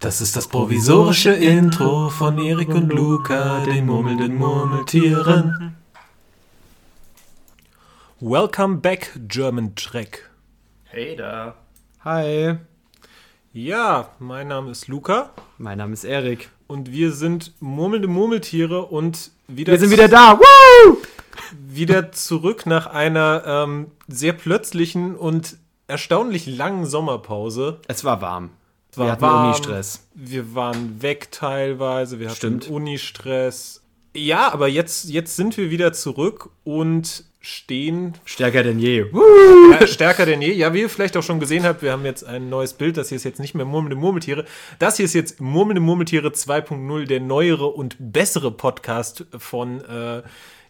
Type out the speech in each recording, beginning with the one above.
Das ist das provisorische Intro von Erik und Luca, den murmelnden Murmeltieren. Welcome back, German Trek. Hey da. Hi, Ja, mein Name ist Luca mein Name ist Erik. und wir sind murmelnde Murmeltiere und wieder, Wir sind wieder da. Woo! wieder zurück nach einer ähm, sehr plötzlichen und erstaunlich langen Sommerpause. Es war warm. War wir hatten Uni-Stress. Wir waren weg teilweise, wir hatten Stimmt. Uni-Stress. Ja, aber jetzt, jetzt sind wir wieder zurück und stehen Stärker denn je. äh, stärker denn je. Ja, wie ihr vielleicht auch schon gesehen habt, wir haben jetzt ein neues Bild. Das hier ist jetzt nicht mehr Murmelnde Murmeltiere. Das hier ist jetzt Murmelnde Murmeltiere 2.0, der neuere und bessere Podcast von äh,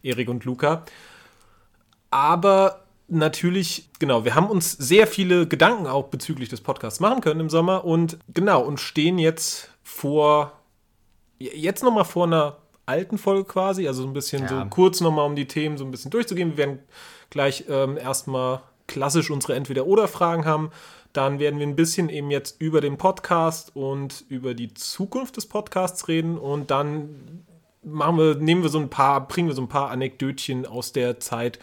Erik und Luca. Aber natürlich, genau, wir haben uns sehr viele Gedanken auch bezüglich des Podcasts machen können im Sommer und genau, und stehen jetzt vor, jetzt nochmal vor einer alten Folge quasi, also so ein bisschen Ja. so kurz nochmal um die Themen so ein bisschen durchzugehen. Wir werden gleich ähm, erstmal klassisch unsere Entweder-Oder-Fragen haben. Dann werden wir ein bisschen eben jetzt über den Podcast und über die Zukunft des Podcasts reden und dann machen wir, nehmen wir so ein paar, bringen wir so ein paar Anekdötchen aus der Zeit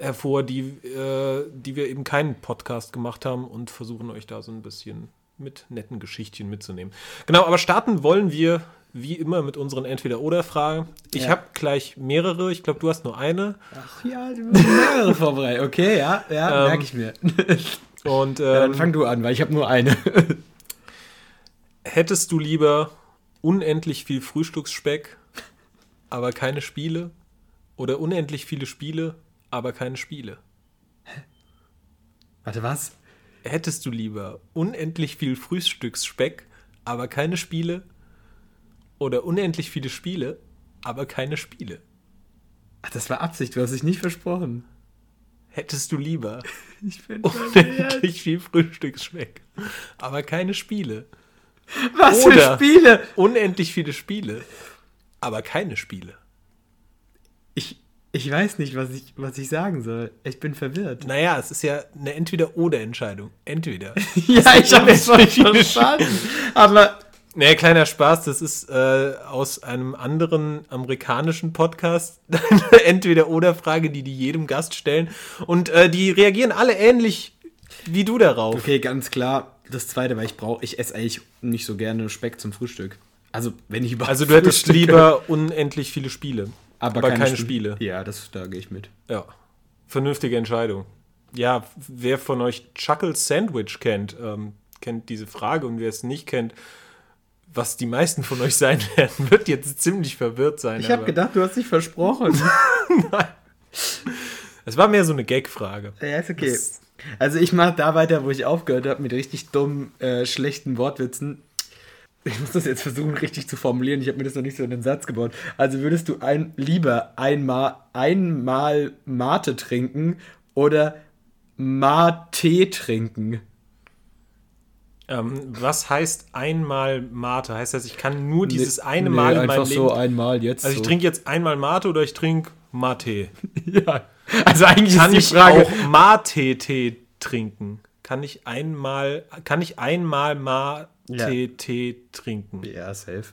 hervor, die, äh, die wir eben keinen Podcast gemacht haben und versuchen euch da so ein bisschen mit netten Geschichtchen mitzunehmen. Genau, aber starten wollen wir wie immer mit unseren Entweder-Oder-Fragen. Ich Ja. habe gleich mehrere, ich glaube, du hast nur eine. Ach ja, du musst mehrere vorbereiten. Okay, ja, ja, Ähm, merke ich mir. Und Ja, dann ähm, fang du an, weil ich habe nur eine. hättest du lieber unendlich viel Frühstücksspeck, aber keine Spiele? Oder unendlich viele Spiele, aber keine Spiele? Warte, was? Hättest du lieber unendlich viel Frühstücksspeck, aber keine Spiele? Oder unendlich viele Spiele, aber keine Spiele? Ach, das war Absicht, du hast dich nicht versprochen. Hättest du lieber unendlich viel Frühstücksspeck, aber keine Spiele? Was Oder- für Spiele? Unendlich viele Spiele, aber keine Spiele? Ich, ich weiß nicht, was ich, was ich sagen soll. Ich bin verwirrt. Naja, es ist ja eine Entweder-Oder-Entscheidung. Entweder. Ja, ich habe es voll verstanden. Aber Nee, kleiner Spaß, das ist äh, aus einem anderen amerikanischen Podcast eine Entweder-Oder-Frage, die die jedem Gast stellen. Und äh, die reagieren alle ähnlich wie du darauf. Okay, ganz klar. Das zweite, weil ich brauche, ich esse eigentlich nicht so gerne Speck zum Frühstück. Also, wenn ich überhaupt Also du hättest frühstücke. lieber unendlich viele Spiele, aber, aber, keine, Spiel- Spiele. Ja, das, da gehe ich mit. Ja, vernünftige Entscheidung. Ja, wer von euch Chuckle Sandwich kennt, ähm, kennt diese Frage und wer es nicht kennt, was die meisten von euch sein werden, wird jetzt ziemlich verwirrt sein. Ich habe gedacht, du hast dich versprochen. Es war mehr so eine Gag-Frage. ja, ist okay. Das- Also ich mache da weiter, wo ich aufgehört habe, mit richtig dummen, äh, schlechten Wortwitzen. Ich muss das jetzt versuchen, richtig zu formulieren. Ich habe mir das noch nicht so in den Satz gebaut. Also würdest du ein, lieber einmal, einmal Mate trinken oder Mate trinken? Ähm, was heißt einmal Mate? Heißt das, ich kann nur dieses Nee, eine nee, Mal in einfach meinem Leben. so einmal jetzt. also ich so. trinke jetzt einmal Mate oder ich trinke Mate. Ja. Also eigentlich Kann ist ich die Frage. auch Mate-Tee trinken? Kann ich einmal, kann ich einmal Mate-Tee trinken? Ja, safe.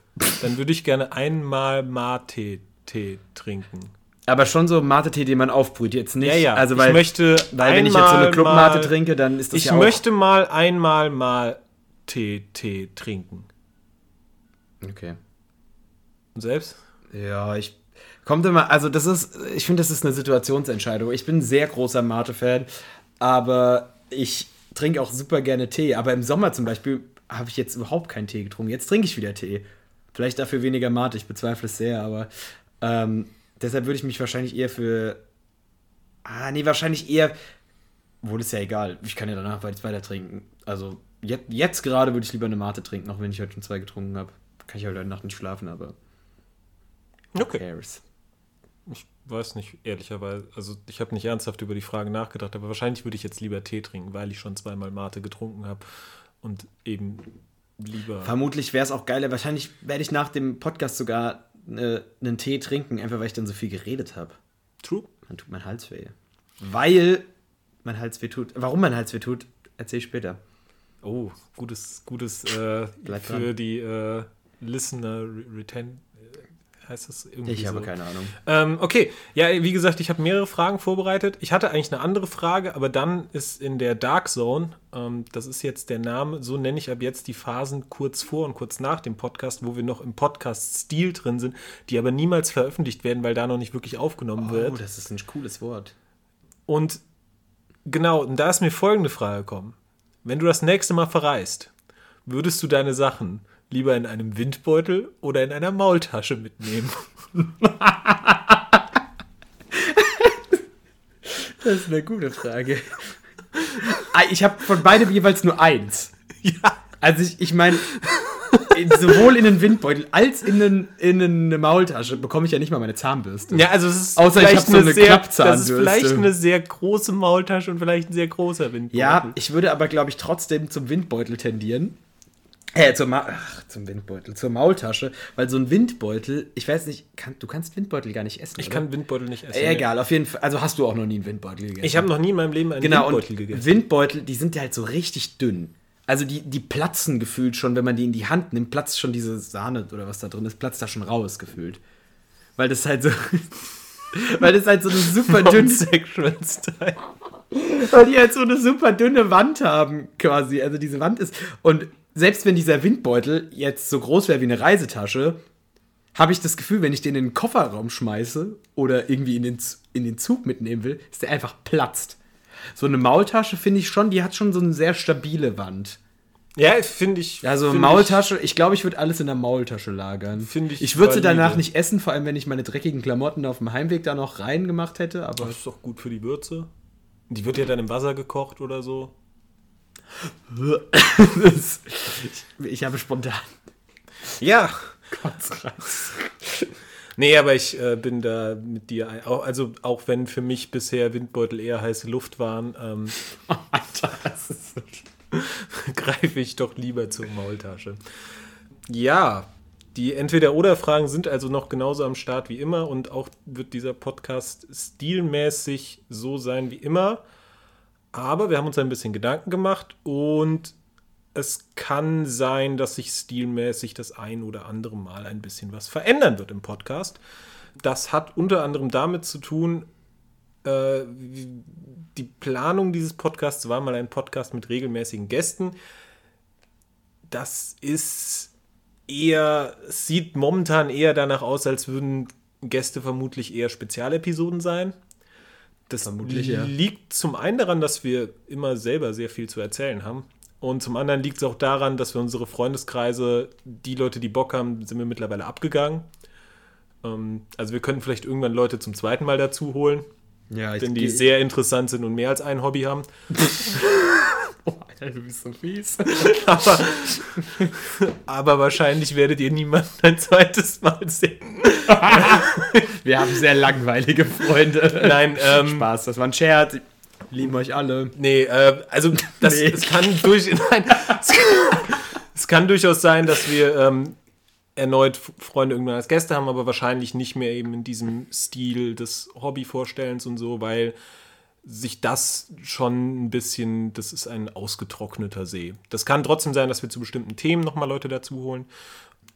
Dann würde ich gerne einmal Mate-Tee trinken. Aber schon so Mate-Tee, den man aufbrüht, jetzt nicht. Ja, ja. Also weil, ich möchte weil wenn ich jetzt so eine Clubmate mal- trinke, dann ist das Ich ja auch... möchte mal einmal Mate-Tee trinken. Okay. Und selbst? Ja, ich. Kommt immer, also das ist, ich finde, das ist eine Situationsentscheidung. Ich bin ein sehr großer Mate-Fan, aber ich trinke auch super gerne Tee. Aber im Sommer zum Beispiel habe ich jetzt überhaupt keinen Tee getrunken. Jetzt trinke ich wieder Tee. Vielleicht dafür weniger Mate, ich bezweifle es sehr, aber ähm, deshalb würde ich mich wahrscheinlich eher für. Ah, nee, wahrscheinlich eher. Wohl ist ja egal. Ich kann ja danach weiter trinken. Also jetzt, jetzt gerade würde ich lieber eine Mate trinken, auch wenn ich heute schon zwei getrunken habe. Kann ich heute Nacht nicht schlafen, aber. Who Okay. cares? Ich weiß nicht, ehrlicherweise. Also, ich habe nicht ernsthaft über die Frage nachgedacht, aber wahrscheinlich würde ich jetzt lieber Tee trinken, weil ich schon zweimal Mate getrunken habe und eben lieber. Vermutlich wäre es auch geiler. Wahrscheinlich werde ich nach dem Podcast sogar äh, einen Tee trinken, einfach weil ich dann so viel geredet habe. True. Dann tut mein Hals weh. Weil mein Hals weh tut. Warum mein Hals weh tut, erzähle ich später. Oh, gutes, gutes äh, für dran. die äh, Listener Re- Retain. äh, Heißt das irgendwie Ich habe so? keine Ahnung. Ähm, okay, ja, wie gesagt, ich habe mehrere Fragen vorbereitet. Ich hatte eigentlich eine andere Frage, aber dann ist in der Dark Zone, ähm, das ist jetzt der Name, so nenne ich ab jetzt die Phasen kurz vor und kurz nach dem Podcast, wo wir noch im Podcast-Stil drin sind, die aber niemals veröffentlicht werden, weil da noch nicht wirklich aufgenommen Oh, wird. das ist ein cooles Wort. Und genau, und da ist mir folgende Frage gekommen. Wenn du das nächste Mal verreist, würdest du deine Sachen lieber in einem Windbeutel oder in einer Maultasche mitnehmen? Das ist eine gute Frage. Ah, ich habe von beidem jeweils nur eins. ja. Also ich, ich meine, sowohl in den Windbeutel als in, den, in eine Maultasche bekomme ich ja nicht mal meine Zahnbürste. Ja, also es ist Außer ich vielleicht hab so eine sehr, Klappzahnbürste. Das ist vielleicht eine sehr große Maultasche und vielleicht ein sehr großer Windbeutel. Ja, ich würde aber, glaube ich, trotzdem zum Windbeutel tendieren. Äh, zum, Ach, zum Windbeutel, zur Maultasche, weil so ein Windbeutel, ich weiß nicht, kann, du kannst Windbeutel gar nicht essen. ich oder? kann Windbeutel nicht essen. Äh, egal, auf jeden Fall. Also hast du auch noch nie einen Windbeutel gegessen. Ich habe noch nie in meinem Leben einen genau, Windbeutel und gegessen. Windbeutel, die sind ja halt so richtig dünn. Also die, die platzen gefühlt schon, wenn man die in die Hand nimmt, platzt schon diese Sahne oder was da drin ist, platzt da schon raus gefühlt. Weil das halt so. weil das halt so eine super dünne. Sexual Style. weil die halt so eine super dünne Wand haben, quasi. Also diese Wand ist. Und selbst wenn dieser Windbeutel jetzt so groß wäre wie eine Reisetasche, habe ich das Gefühl, wenn ich den in den Kofferraum schmeiße oder irgendwie in den, in den Zug mitnehmen will, ist der einfach platzt. So eine Maultasche finde ich schon, die hat schon so eine sehr stabile Wand. Ja, finde ich. Also find Maultasche, ich glaube, ich würde alles in der Maultasche lagern. Find ich ich würde sie danach nicht essen, vor allem wenn ich meine dreckigen Klamotten auf dem Heimweg da noch reingemacht hätte, aber Das ist doch gut für die Würze. Die wird ja dann im Wasser gekocht oder so. Das, ich, ich habe spontan Ja. Kotzreiz. Nee, aber ich äh, bin da mit dir. ein- Auch, also, auch wenn für mich bisher Windbeutel eher heiße Luft waren, ähm, Alter, das ist so greife ich doch lieber zur Maultasche. Ja, die Entweder-Oder-Fragen sind also noch genauso am Start wie immer und auch wird dieser Podcast stilmäßig so sein wie immer. Aber wir haben uns ein bisschen Gedanken gemacht und es kann sein, dass sich stilmäßig das ein oder andere Mal ein bisschen was verändern wird im Podcast. Das hat unter anderem damit zu tun, äh, die Planung dieses Podcasts war mal ein Podcast mit regelmäßigen Gästen. Das ist eher, sieht momentan eher danach aus, als würden Gäste vermutlich eher Spezialepisoden sein. Das Vermutlich, ja. liegt zum einen daran, dass wir immer selber sehr viel zu erzählen haben. Und zum anderen liegt es auch daran, dass wir unsere Freundeskreise, die Leute, die Bock haben, sind wir mittlerweile abgegangen. Ähm, also wir könnten vielleicht irgendwann Leute zum zweiten Mal dazu holen, Ja, ich wenn die sehr interessant sind und mehr als ein Hobby haben. Oh, Alter, du bist so fies. Aber, aber wahrscheinlich werdet ihr niemanden ein zweites Mal sehen. Wir haben sehr langweilige Freunde. Nein, ähm, Spaß, das war ein Scherz. Lieben euch alle. Nee, äh, also das, Nee. es, kann durch, nein, es, kann, es kann durchaus sein, dass wir ähm, erneut Freunde irgendwann als Gäste haben, aber wahrscheinlich nicht mehr eben in diesem Stil des Hobbyvorstellens und so, weil sich das schon ein bisschen, das ist ein ausgetrockneter See. Das kann trotzdem sein, dass wir zu bestimmten Themen nochmal Leute dazu holen.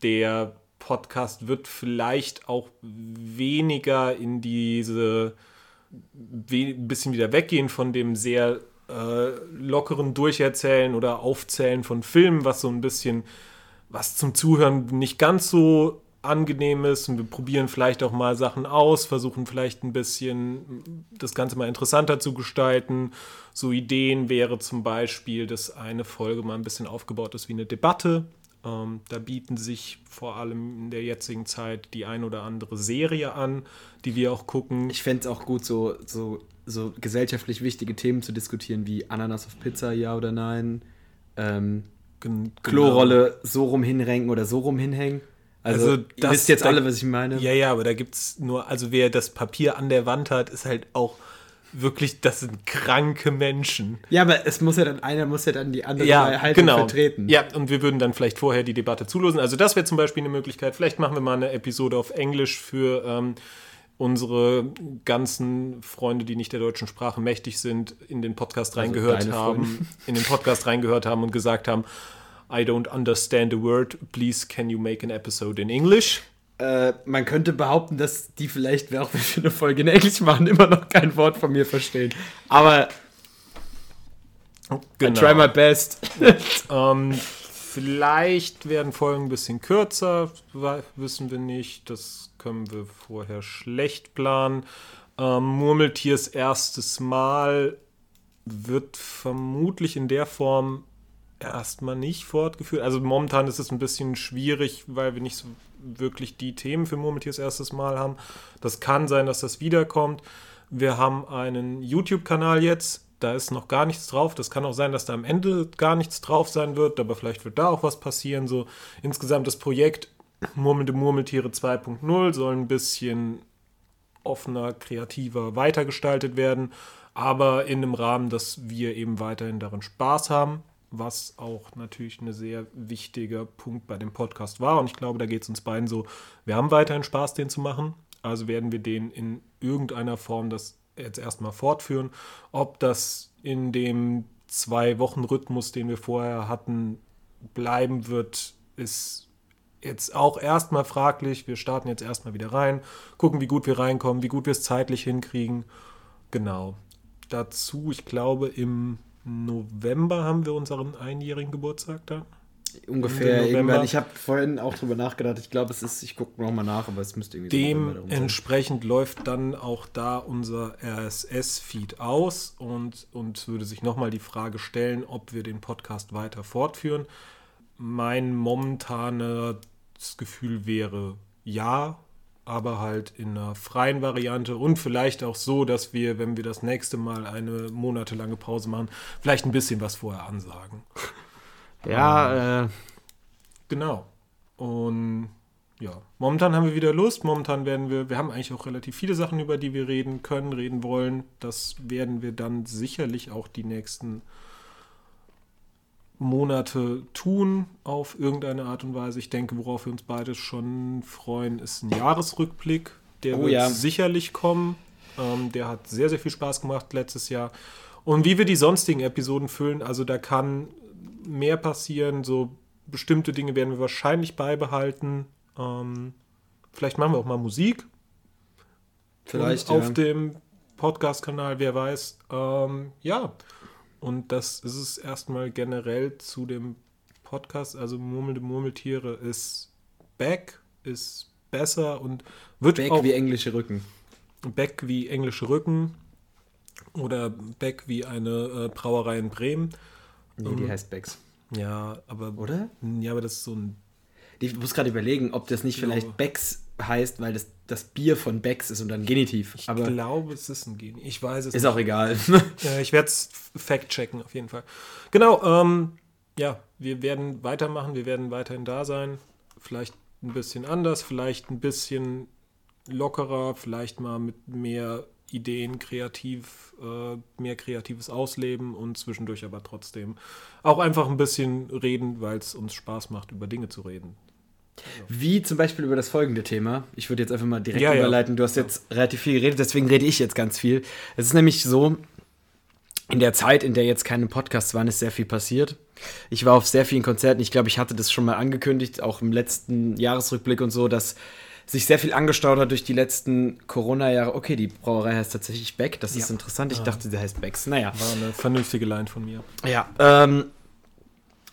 Der Podcast wird vielleicht auch weniger in diese ein bisschen wieder weggehen von dem sehr äh, lockeren Durcherzählen oder Aufzählen von Filmen, was so ein bisschen, was zum Zuhören nicht ganz so angenehm ist. Und wir probieren vielleicht auch mal Sachen aus, versuchen vielleicht ein bisschen das Ganze mal interessanter zu gestalten. So Ideen wäre zum Beispiel, dass eine Folge mal ein bisschen aufgebaut ist wie eine Debatte. Ähm, da bieten sich vor allem in der jetzigen Zeit die ein oder andere Serie an, die wir auch gucken. Ich fände es auch gut, so, so, so gesellschaftlich wichtige Themen zu diskutieren, wie Ananas auf Pizza, ja oder nein. Ähm, Gen- Klorolle so rum hinrenken oder so rum hinhängen. Also, Also, ihr das- wisst jetzt da- alle, was ich meine. Ja, ja, aber da gibt es nur, also wer das Papier an der Wand hat, ist halt auch wirklich, das sind kranke Menschen. Ja, aber es muss ja dann, einer muss ja dann die andere Ja, Haltung genau. vertreten. Ja, und wir würden dann vielleicht vorher die Debatte zulosen. Also das wäre zum Beispiel eine Möglichkeit. Vielleicht machen wir mal eine Episode auf Englisch für ähm, unsere ganzen Freunde, die nicht der deutschen Sprache mächtig sind, in den Podcast Also reingehört haben, Freunde. in den Podcast reingehört haben und gesagt haben, I don't understand a word, please can you make an episode in English? Äh, man könnte behaupten, dass die vielleicht, auch wenn wir eine Folge in Englisch machen, immer noch kein Wort von mir verstehen. Aber I try my best. Ähm, vielleicht werden Folgen ein bisschen kürzer, wissen wir nicht. Das können wir vorher schlecht planen. Ähm, Murmeltiers erstes Mal wird vermutlich in der Form erstmal nicht fortgeführt. Also momentan ist es ein bisschen schwierig, weil wir nicht so wirklich die Themen für Murmeltiers erstes Mal haben. Das kann sein, dass das wiederkommt. Wir haben einen YouTube-Kanal jetzt. Da ist noch gar nichts drauf. Das kann auch sein, dass da am Ende gar nichts drauf sein wird, aber vielleicht wird da auch was passieren. So insgesamt das Projekt Murmelnde Murmeltiere 2.0 soll ein bisschen offener, kreativer weitergestaltet werden, aber in einem Rahmen, dass wir eben weiterhin darin Spaß haben, was auch natürlich ein sehr wichtiger Punkt bei dem Podcast war. Und ich glaube, da geht es uns beiden so, wir haben weiterhin Spaß, den zu machen. Also werden wir den in irgendeiner Form das jetzt erstmal fortführen. Ob das in dem Zwei-Wochen-Rhythmus, den wir vorher hatten, bleiben wird, ist jetzt auch erstmal fraglich. Wir starten jetzt erstmal wieder rein, gucken, wie gut wir reinkommen, wie gut wir es zeitlich hinkriegen. Genau. Dazu, ich glaube, im November haben wir unseren einjährigen Geburtstag dann. Ungefähr irgendwann. Ich habe vorhin auch drüber nachgedacht. Ich glaube, es ist, ich gucke nochmal nach, aber es müsste irgendwie. Dementsprechend läuft dann auch da unser RSS-Feed aus und uns würde sich nochmal die Frage stellen, ob wir den Podcast weiter fortführen. Mein momentanes Gefühl wäre ja, aber halt in einer freien Variante und vielleicht auch so, dass wir, wenn wir das nächste Mal eine monatelange Pause machen, vielleicht ein bisschen was vorher ansagen. Ja, äh, Genau. Und ja, momentan haben wir wieder Lust. Momentan werden wir, wir haben eigentlich auch relativ viele Sachen, über die wir reden können, reden wollen. Das werden wir dann sicherlich auch die nächsten Monate tun, auf irgendeine Art und Weise. Ich denke, worauf wir uns beide schon freuen, ist ein Jahresrückblick. Der Oh wird ja. sicherlich kommen. Ähm, der hat sehr, sehr viel Spaß gemacht letztes Jahr. Und wie wir die sonstigen Episoden füllen, also da kann mehr passieren. So bestimmte Dinge werden wir wahrscheinlich beibehalten. Ähm, vielleicht machen wir auch mal Musik vielleicht. auf ja. dem Podcast-Kanal, wer weiß. Ähm, ja, und das ist es erstmal generell zu dem Podcast. Also Murmelnde Murmeltiere ist back, ist besser und wird Back auch wie englische Rücken. back wie englische Rücken oder back wie eine äh, Brauerei in Bremen. Nee, die heißt Becks. Ja, aber Oder? Ja, aber das ist so ein Ich muss gerade überlegen, ob das nicht glaube- vielleicht Becks heißt, weil das das Bier von Becks ist und dann Genitiv. Ich Aber glaube, es ist ein Genie. Ich weiß es ist nicht. auch egal. Äh, ich werde es fact-checken, auf jeden Fall. Genau, ähm, ja, wir werden weitermachen, wir werden weiterhin da sein. Vielleicht ein bisschen anders, vielleicht ein bisschen lockerer, vielleicht mal mit mehr Ideen, kreativ, äh, mehr kreatives Ausleben und zwischendurch aber trotzdem auch einfach ein bisschen reden, weil es uns Spaß macht, über Dinge zu reden. Wie zum Beispiel über das folgende Thema. Ich würde jetzt einfach mal direkt Ja, ja. überleiten. Du hast jetzt relativ viel geredet, deswegen rede ich jetzt ganz viel. Es ist nämlich so, in der Zeit, in der jetzt keine Podcasts waren, ist sehr viel passiert. Ich war auf sehr vielen Konzerten. Ich glaube, ich hatte das schon mal angekündigt, auch im letzten Jahresrückblick und so, dass sich sehr viel angestaut hat durch die letzten Corona-Jahre. Okay, die Brauerei heißt tatsächlich Beck. Das ist Ja. interessant. Ich dachte, der heißt Becks. Naja. War eine vernünftige Line von mir. Ja, ähm,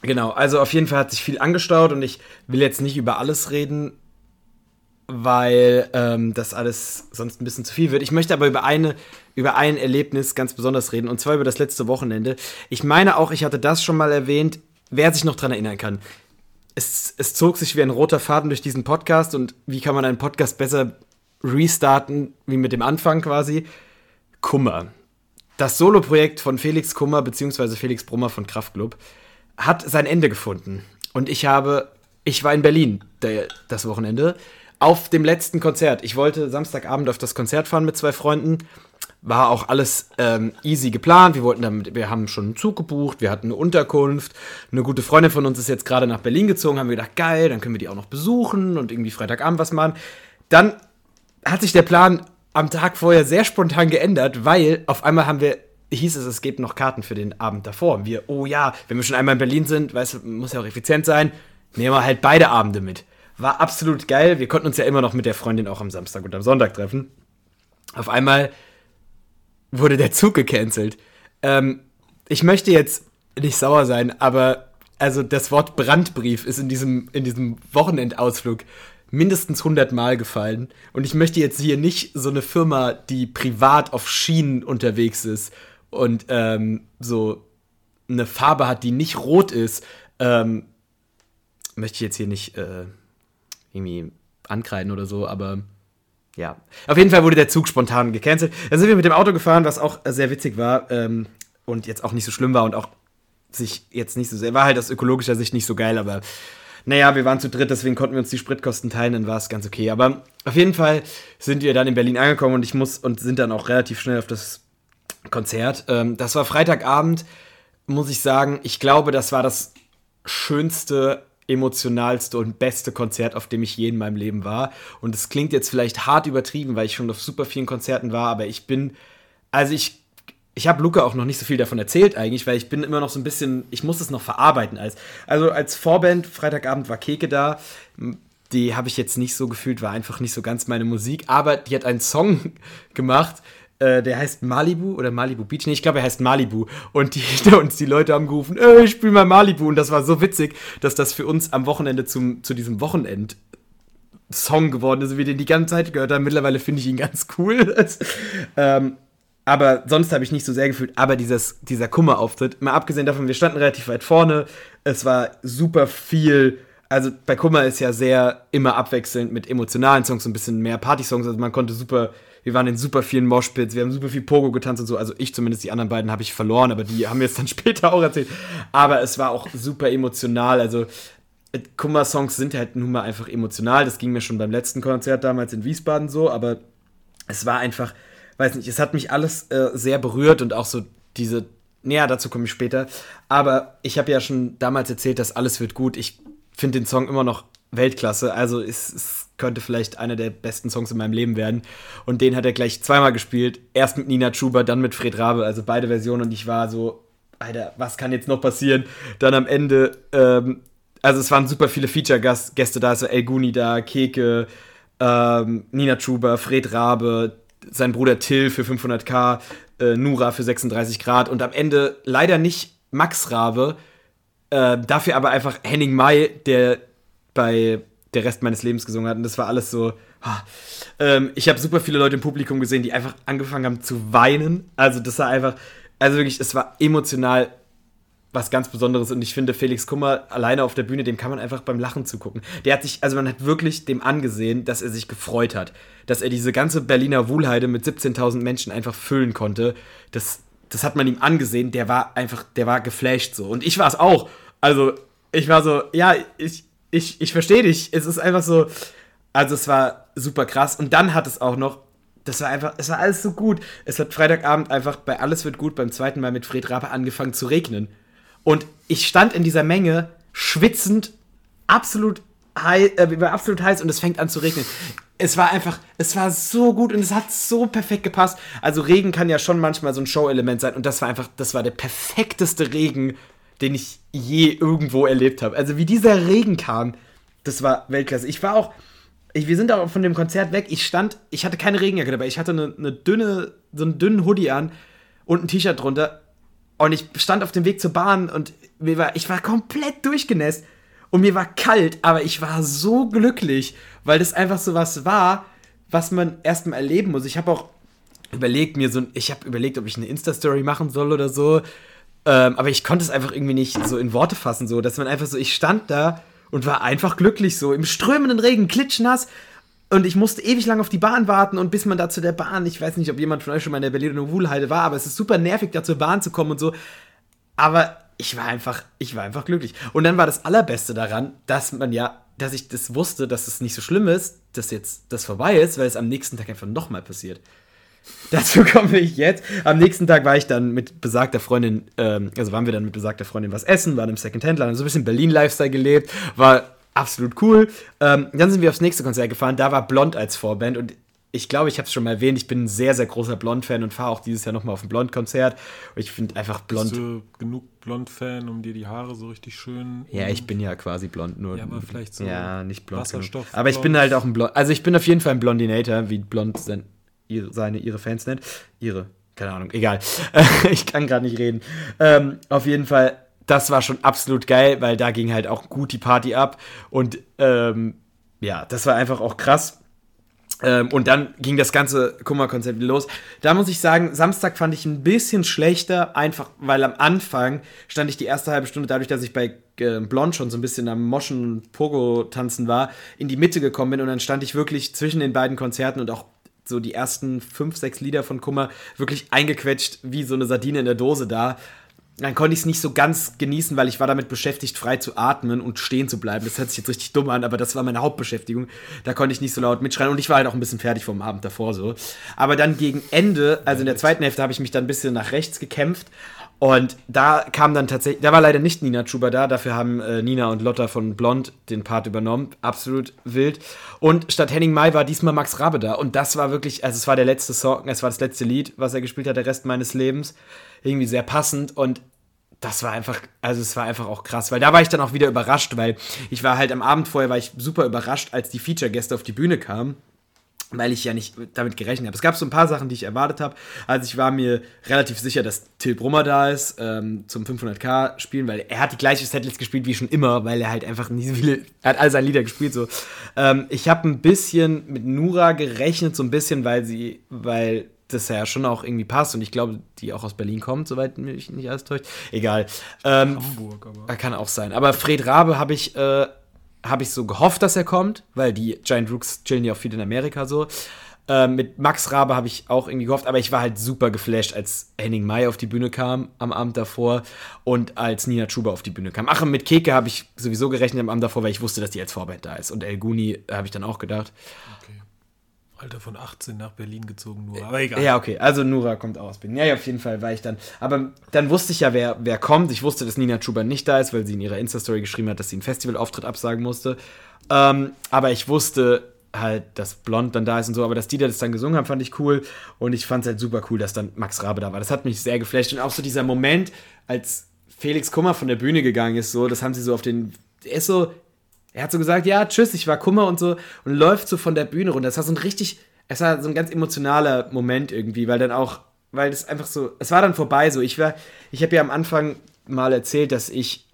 genau. Also auf jeden Fall hat sich viel angestaut und ich will jetzt nicht über alles reden, weil ähm, das alles sonst ein bisschen zu viel wird. Ich möchte aber über eine, über ein Erlebnis ganz besonders reden und zwar über das letzte Wochenende. Ich meine auch, ich hatte das schon mal erwähnt, wer sich noch dran erinnern kann. Es, es zog sich wie ein roter Faden durch diesen Podcast und wie kann man einen Podcast besser restarten, wie mit dem Anfang quasi? Kummer. Das Soloprojekt von Felix Kummer bzw. Felix Brummer von Kraftklub hat sein Ende gefunden. Und ich habe, ich war in Berlin der, das Wochenende auf dem letzten Konzert. Ich wollte Samstagabend auf das Konzert fahren mit zwei Freunden. War auch alles ähm, easy geplant. Wir wollten damit, wir haben schon einen Zug gebucht, wir hatten eine Unterkunft. Eine gute Freundin von uns ist jetzt gerade nach Berlin gezogen, haben wir gedacht, geil, dann können wir die auch noch besuchen und irgendwie Freitagabend was machen. Dann hat sich der Plan am Tag vorher sehr spontan geändert, weil auf einmal haben wir hieß es, es gibt noch Karten für den Abend davor. Und wir, oh ja, wenn wir schon einmal in Berlin sind, weißt du, muss ja auch effizient sein, nehmen wir halt beide Abende mit. War absolut geil. Wir konnten uns ja immer noch mit der Freundin auch am Samstag und am Sonntag treffen. Auf einmal wurde der Zug gecancelt. Ähm, ich möchte jetzt nicht sauer sein, aber also das Wort Brandbrief ist in diesem, in diesem Wochenendausflug mindestens 100 Mal gefallen. Und ich möchte jetzt hier nicht so eine Firma, die privat auf Schienen unterwegs ist und ähm, so eine Farbe hat, die nicht rot ist, ähm, möchte ich jetzt hier nicht äh, irgendwie ankreiden oder so, aber ja. Auf jeden Fall wurde der Zug spontan gecancelt. Dann sind wir mit dem Auto gefahren, was auch sehr witzig war ähm, und jetzt auch nicht so schlimm war und auch sich jetzt nicht so sehr, war halt aus ökologischer Sicht nicht so geil, aber naja, wir waren zu dritt, deswegen konnten wir uns die Spritkosten teilen, dann war es ganz okay. Aber auf jeden Fall sind wir dann in Berlin angekommen und ich muss und sind dann auch relativ schnell auf das Konzert. Ähm, das war Freitagabend, muss ich sagen. Ich glaube, das war das schönste, emotionalste und beste Konzert, auf dem ich je in meinem Leben war. Und es klingt jetzt vielleicht hart übertrieben, weil ich schon auf super vielen Konzerten war, aber ich bin, also ich ich habe Luca auch noch nicht so viel davon erzählt eigentlich, weil ich bin immer noch so ein bisschen, ich muss es noch verarbeiten als. Also als Vorband, Freitagabend war Keke da. Die habe ich jetzt nicht so gefühlt, war einfach nicht so ganz meine Musik, aber die hat einen Song gemacht, äh, der heißt Malibu oder Malibu Beach. Nee, ich glaube, er heißt Malibu. Und die, uns die Leute haben gerufen, ey, ich spiel mal Malibu. Und das war so witzig, dass das für uns am Wochenende zum, zu diesem Wochenend Song geworden ist, wie wir den die ganze Zeit gehört haben. Mittlerweile finde ich ihn ganz cool. ähm, aber sonst habe ich nicht so sehr gefühlt. Aber dieses, dieser Kummer-Auftritt, mal abgesehen davon, wir standen relativ weit vorne. Es war super viel. Also bei Kummer ist ja sehr immer abwechselnd mit emotionalen Songs, ein bisschen mehr Party-Songs. Also man konnte super, wir waren in super vielen Moshpits, wir haben super viel Pogo getanzt und so. Also ich zumindest, die anderen beiden habe ich verloren, aber die haben mir jetzt dann später auch erzählt. Aber es war auch super emotional. Also Kummer-Songs sind halt nun mal einfach emotional. Das ging mir schon beim letzten Konzert damals in Wiesbaden so, aber es war einfach weiß nicht, es hat mich alles äh, sehr berührt und auch so diese, näher dazu komme ich später. Aber ich habe ja schon damals erzählt, dass alles wird gut. Ich finde den Song immer noch Weltklasse. Also es, es, könnte vielleicht einer der besten Songs in meinem Leben werden. Und den hat er gleich zweimal gespielt. Erst mit Nina Chuba, dann mit Fred Rabe. Also beide Versionen. Und ich war so, Alter, was kann jetzt noch passieren? Dann am Ende, ähm, also es waren super viele Feature-Gäste da. Also El Guni da, Keke, ähm, Nina Chuba, Fred Rabe, sein Bruder Till für 500k, äh, Nura für 36 Grad und am Ende leider nicht Max Rabe, äh, dafür aber einfach Henning May, der bei der Rest meines Lebens gesungen hat und das war alles so. Ah. Ähm, ich habe super viele Leute im Publikum gesehen, die einfach angefangen haben zu weinen. Also das war einfach, also wirklich, es war emotional was ganz Besonderes und ich finde Felix Kummer alleine auf der Bühne, dem kann man einfach beim Lachen zugucken. Der hat sich, also man hat wirklich dem angesehen, dass er sich gefreut hat, dass er diese ganze Berliner Wohlheide mit 17.000 Menschen einfach füllen konnte. Das, das hat man ihm angesehen, der war einfach, der war geflasht so. Und ich war es auch. Also ich war so, ja, ich, ich, ich verstehe dich. Es ist einfach so, also es war super krass. Und dann hat es auch noch das war einfach, es war alles so gut. Es hat Freitagabend einfach bei Alles wird gut beim zweiten Mal mit Fred Rabe angefangen zu regnen. Und ich stand in dieser Menge schwitzend, absolut heiß, äh, absolut heiß und es fängt an zu regnen. Es war einfach, es war so gut und es hat so perfekt gepasst. Also Regen kann ja schon manchmal so ein Show-Element sein und das war einfach, das war der perfekteste Regen, den ich je irgendwo erlebt habe. Also wie dieser Regen kam, das war Weltklasse. Ich war auch, ich, wir sind auch von dem Konzert weg. Ich stand, ich hatte keine Regenjacke dabei. Ich hatte eine, eine dünne, so einen dünnen Hoodie an und ein T-Shirt drunter. Und ich stand auf dem Weg zur Bahn und mir war, ich war komplett durchgenässt. Und mir war kalt, aber ich war so glücklich, weil das einfach so was war, was man erstmal erleben muss. Ich habe auch überlegt, mir so, ich habe überlegt, ob ich eine Insta-Story machen soll oder so. Ähm, aber ich konnte es einfach irgendwie nicht so in Worte fassen, so, dass man einfach so, ich stand da und war einfach glücklich, so im strömenden Regen, klitschnass, und ich musste ewig lang auf die Bahn warten und bis man da zu der Bahn, ich weiß nicht, ob jemand von euch schon mal in der Berliner Wuhlheide war, aber es ist super nervig, da zur Bahn zu kommen und so. Aber ich war einfach, ich war einfach glücklich. Und dann war das Allerbeste daran, dass man ja, dass ich das wusste, dass es nicht so schlimm ist, dass jetzt das vorbei ist, weil es am nächsten Tag einfach nochmal passiert. Dazu komme ich jetzt. Am nächsten Tag war ich dann mit besagter Freundin, ähm, also waren wir dann mit besagter Freundin was essen, waren im Second-Hand-Laden, so ein bisschen Berlin-Lifestyle gelebt, war absolut cool. Ähm, dann sind wir aufs nächste Konzert gefahren. Da war Blond als Vorband und ich glaube, ich habe es schon mal erwähnt, ich bin ein sehr, sehr großer Blond-Fan und fahre auch dieses Jahr nochmal auf ein Blond-Konzert. Ich finde einfach Blond. Bist du genug Blond-Fan, um dir die Haare so richtig schön. Ja, ich bin ja quasi blond, nur. Ja, aber vielleicht so. Ja, nicht blond. Wasserstoff. Aber ich bin halt auch ein Blond. Also ich bin auf jeden Fall ein Blondinator, wie Blond sein, ihre, seine, ihre Fans nennt. Ihre, keine Ahnung, egal. ich kann gerade nicht reden. Ähm, auf jeden Fall, das war schon absolut geil, weil da ging halt auch gut die Party ab. Und ähm, ja, das war einfach auch krass. Ähm, und dann ging das ganze Kummerkonzept los. Da muss ich sagen, Samstag fand ich ein bisschen schlechter, einfach weil am Anfang stand ich die erste halbe Stunde, dadurch, dass ich bei äh, Blond schon so ein bisschen am Moschen und Pogo-Tanzen war, in die Mitte gekommen bin und dann stand ich wirklich zwischen den beiden Konzerten und auch so die ersten fünf, sechs Lieder von Kummer wirklich eingequetscht wie so eine Sardine in der Dose da dann konnte ich es nicht so ganz genießen, weil ich war damit beschäftigt, frei zu atmen und stehen zu bleiben. Das hört sich jetzt richtig dumm an, aber das war meine Hauptbeschäftigung. Da konnte ich nicht so laut mitschreien und ich war halt auch ein bisschen fertig vom Abend davor so. Aber dann gegen Ende, also in der zweiten Hälfte, habe ich mich dann ein bisschen nach rechts gekämpft und da kam dann tatsächlich, da war leider nicht Nina Chuba da, dafür haben äh, Nina und Lotta von Blond den Part übernommen. Absolut wild. Und statt Henning Mai war diesmal Max Rabe da. Und das war wirklich, also es war der letzte Song, es war das letzte Lied, was er gespielt hat, der Rest meines Lebens. Irgendwie sehr passend. Und das war einfach, also es war einfach auch krass, weil da war ich dann auch wieder überrascht, weil ich war halt am Abend vorher, war ich super überrascht, als die Feature-Gäste auf die Bühne kamen weil ich ja nicht damit gerechnet habe. Es gab so ein paar Sachen, die ich erwartet habe. Also ich war mir relativ sicher, dass Till Brummer da ist ähm, zum 500k spielen, weil er hat die gleiche Setlist gespielt wie schon immer, weil er halt einfach nie so viele, er hat all seine Lieder gespielt so. Ähm, ich habe ein bisschen mit Nura gerechnet, so ein bisschen, weil sie, weil das ja schon auch irgendwie passt und ich glaube, die auch aus Berlin kommt, soweit mich nicht alles täuscht. Egal. Ähm, Hamburg, aber. Kann auch sein. Aber Fred Rabe habe ich äh, habe ich so gehofft, dass er kommt, weil die Giant Rooks chillen ja auch viel in Amerika so. Ähm, mit Max Rabe habe ich auch irgendwie gehofft, aber ich war halt super geflasht, als Henning May auf die Bühne kam am Abend davor und als Nina Chuba auf die Bühne kam. Ach, mit Keke habe ich sowieso gerechnet am Abend davor, weil ich wusste, dass die als Vorband da ist. Und El Guni habe ich dann auch gedacht. Okay. Alter von 18 nach Berlin gezogen, Nura. Aber egal. Ja, okay. Also Nura kommt aus Berlin. Ja, ja, auf jeden Fall war ich dann. Aber dann wusste ich ja, wer, wer kommt. Ich wusste, dass Nina Chuba nicht da ist, weil sie in ihrer Insta-Story geschrieben hat, dass sie einen Festivalauftritt absagen musste. Ähm, aber ich wusste halt, dass Blond dann da ist und so. Aber dass die das dann gesungen haben, fand ich cool. Und ich fand es halt super cool, dass dann Max Rabe da war. Das hat mich sehr geflasht. Und auch so dieser Moment, als Felix Kummer von der Bühne gegangen ist, so, das haben sie so auf den. Er ist so er hat so gesagt, ja, tschüss, ich war Kummer und so und läuft so von der Bühne runter. Das war so ein richtig, es war so ein ganz emotionaler Moment irgendwie, weil dann auch, weil es einfach so, es war dann vorbei so. Ich war, ich habe ja am Anfang mal erzählt, dass ich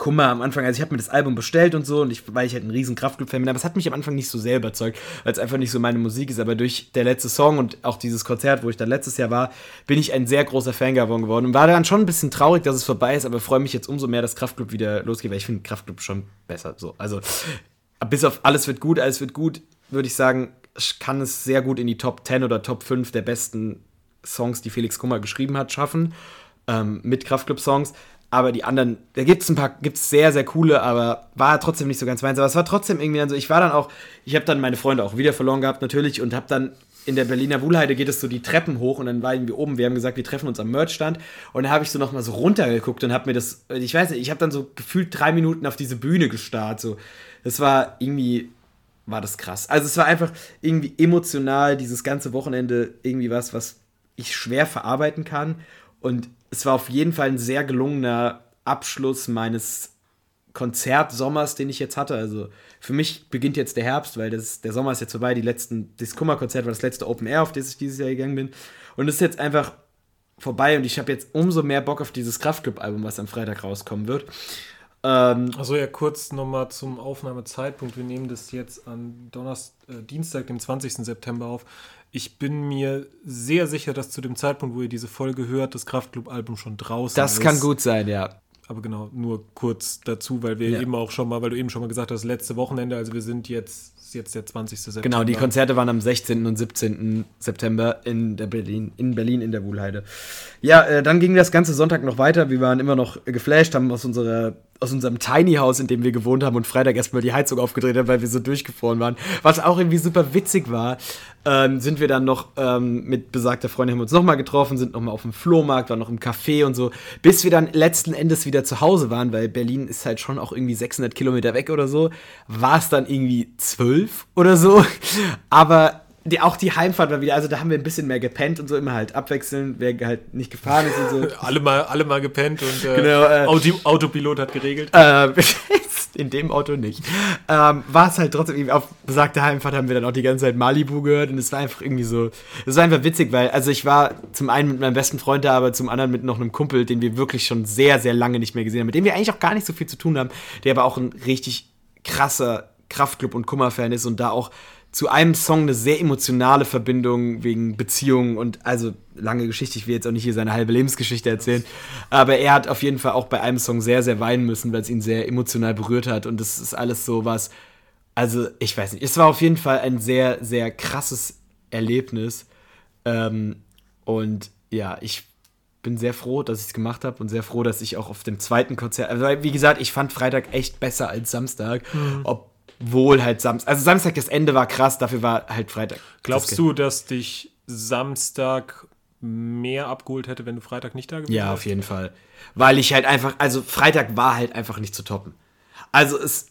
Kummer am Anfang, also ich habe mir das Album bestellt und so, und ich, weil ich halt ein riesen Kraftclub-Fan bin, aber es hat mich am Anfang nicht so sehr überzeugt, weil es einfach nicht so meine Musik ist. Aber durch der letzte Song und auch dieses Konzert, wo ich dann letztes Jahr war, bin ich ein sehr großer Fan geworden und war dann schon ein bisschen traurig, dass es vorbei ist, aber freue mich jetzt umso mehr, dass Kraftclub wieder losgeht, weil ich finde Kraftclub schon besser. So, also bis auf alles wird gut, alles wird gut, würde ich sagen, kann es sehr gut in die Top 10 oder Top 5 der besten Songs, die Felix Kummer geschrieben hat, schaffen. Ähm, mit Kraftclub-Songs. Aber die anderen, da gibt es ein paar, gibt es sehr, sehr coole, aber war trotzdem nicht so ganz meins. Aber es war trotzdem irgendwie dann so, ich war dann auch, ich habe dann meine Freunde auch wieder verloren gehabt natürlich und habe dann in der Berliner Wuhlheide geht es so die Treppen hoch und dann waren wir oben, wir haben gesagt, wir treffen uns am Merchstand und dann habe ich so nochmal so runtergeguckt und habe mir das, ich weiß nicht, ich habe dann so gefühlt drei Minuten auf diese Bühne gestarrt, so. Das war irgendwie, war das krass. Also es war einfach irgendwie emotional, dieses ganze Wochenende irgendwie was, was ich schwer verarbeiten kann und es war auf jeden Fall ein sehr gelungener Abschluss meines Konzertsommers, den ich jetzt hatte. Also für mich beginnt jetzt der Herbst, weil das, der Sommer ist jetzt vorbei. Die letzten, das Kummer-Konzert war das letzte Open Air, auf das ich dieses Jahr gegangen bin. Und es ist jetzt einfach vorbei und ich habe jetzt umso mehr Bock auf dieses Kraftclub-Album, was am Freitag rauskommen wird. Ähm, also ja, kurz nochmal zum Aufnahmezeitpunkt. Wir nehmen das jetzt an Donnerstag, äh, Dienstag, dem 20. September auf. Ich bin mir sehr sicher, dass zu dem Zeitpunkt, wo ihr diese Folge hört, das Kraftclub-Album schon draußen das ist. Das kann gut sein, ja. Aber genau, nur kurz dazu, weil wir ja. eben auch schon mal, weil du eben schon mal gesagt hast, letzte Wochenende, also wir sind jetzt ist jetzt der 20. September. Genau, die Konzerte waren am 16. und 17. September in der Berlin, in Berlin in der Wuhlheide. Ja, äh, dann ging das ganze Sonntag noch weiter. Wir waren immer noch geflasht, haben aus unserer aus unserem Tiny House, in dem wir gewohnt haben und Freitag erstmal die Heizung aufgedreht haben, weil wir so durchgefroren waren. Was auch irgendwie super witzig war, ähm, sind wir dann noch ähm, mit besagter Freundin haben uns nochmal getroffen, sind nochmal auf dem Flohmarkt, waren noch im Café und so, bis wir dann letzten Endes wieder zu Hause waren, weil Berlin ist halt schon auch irgendwie 600 Kilometer weg oder so, war es dann irgendwie zwölf oder so. Aber die, auch die Heimfahrt war wieder, also da haben wir ein bisschen mehr gepennt und so, immer halt abwechselnd, wer halt nicht gefahren ist und so. alle, mal, alle mal gepennt und äh, Genau, äh, Auto, Autopilot hat geregelt. Ähm, in dem Auto nicht. Ähm, war es halt trotzdem auf besagte Heimfahrt haben wir dann auch die ganze Zeit Malibu gehört und es war einfach irgendwie so, es war einfach witzig, weil, also ich war zum einen mit meinem besten Freund da, aber zum anderen mit noch einem Kumpel, den wir wirklich schon sehr, sehr lange nicht mehr gesehen haben, mit dem wir eigentlich auch gar nicht so viel zu tun haben, der aber auch ein richtig krasser Kraftclub- und Kummer-Fan ist und da auch zu einem Song eine sehr emotionale Verbindung wegen Beziehungen und also lange Geschichte, ich will jetzt auch nicht hier seine halbe Lebensgeschichte erzählen, aber er hat auf jeden Fall auch bei einem Song sehr, sehr weinen müssen, weil es ihn sehr emotional berührt hat und das ist alles so was, also ich weiß nicht, es war auf jeden Fall ein sehr, sehr krasses Erlebnis ähm, und ja, ich bin sehr froh, dass ich es gemacht habe und sehr froh, dass ich auch auf dem zweiten Konzert, also wie gesagt, ich fand Freitag echt besser als Samstag, Mhm. Obwohl halt Samstag, also Samstag das Ende war krass, dafür war halt Freitag. Glaubst das du, dass dich Samstag mehr abgeholt hätte, wenn du Freitag nicht da gewesen Ja, wärst? auf jeden Fall. Weil ich halt einfach, also Freitag war halt einfach nicht zu toppen. Also es,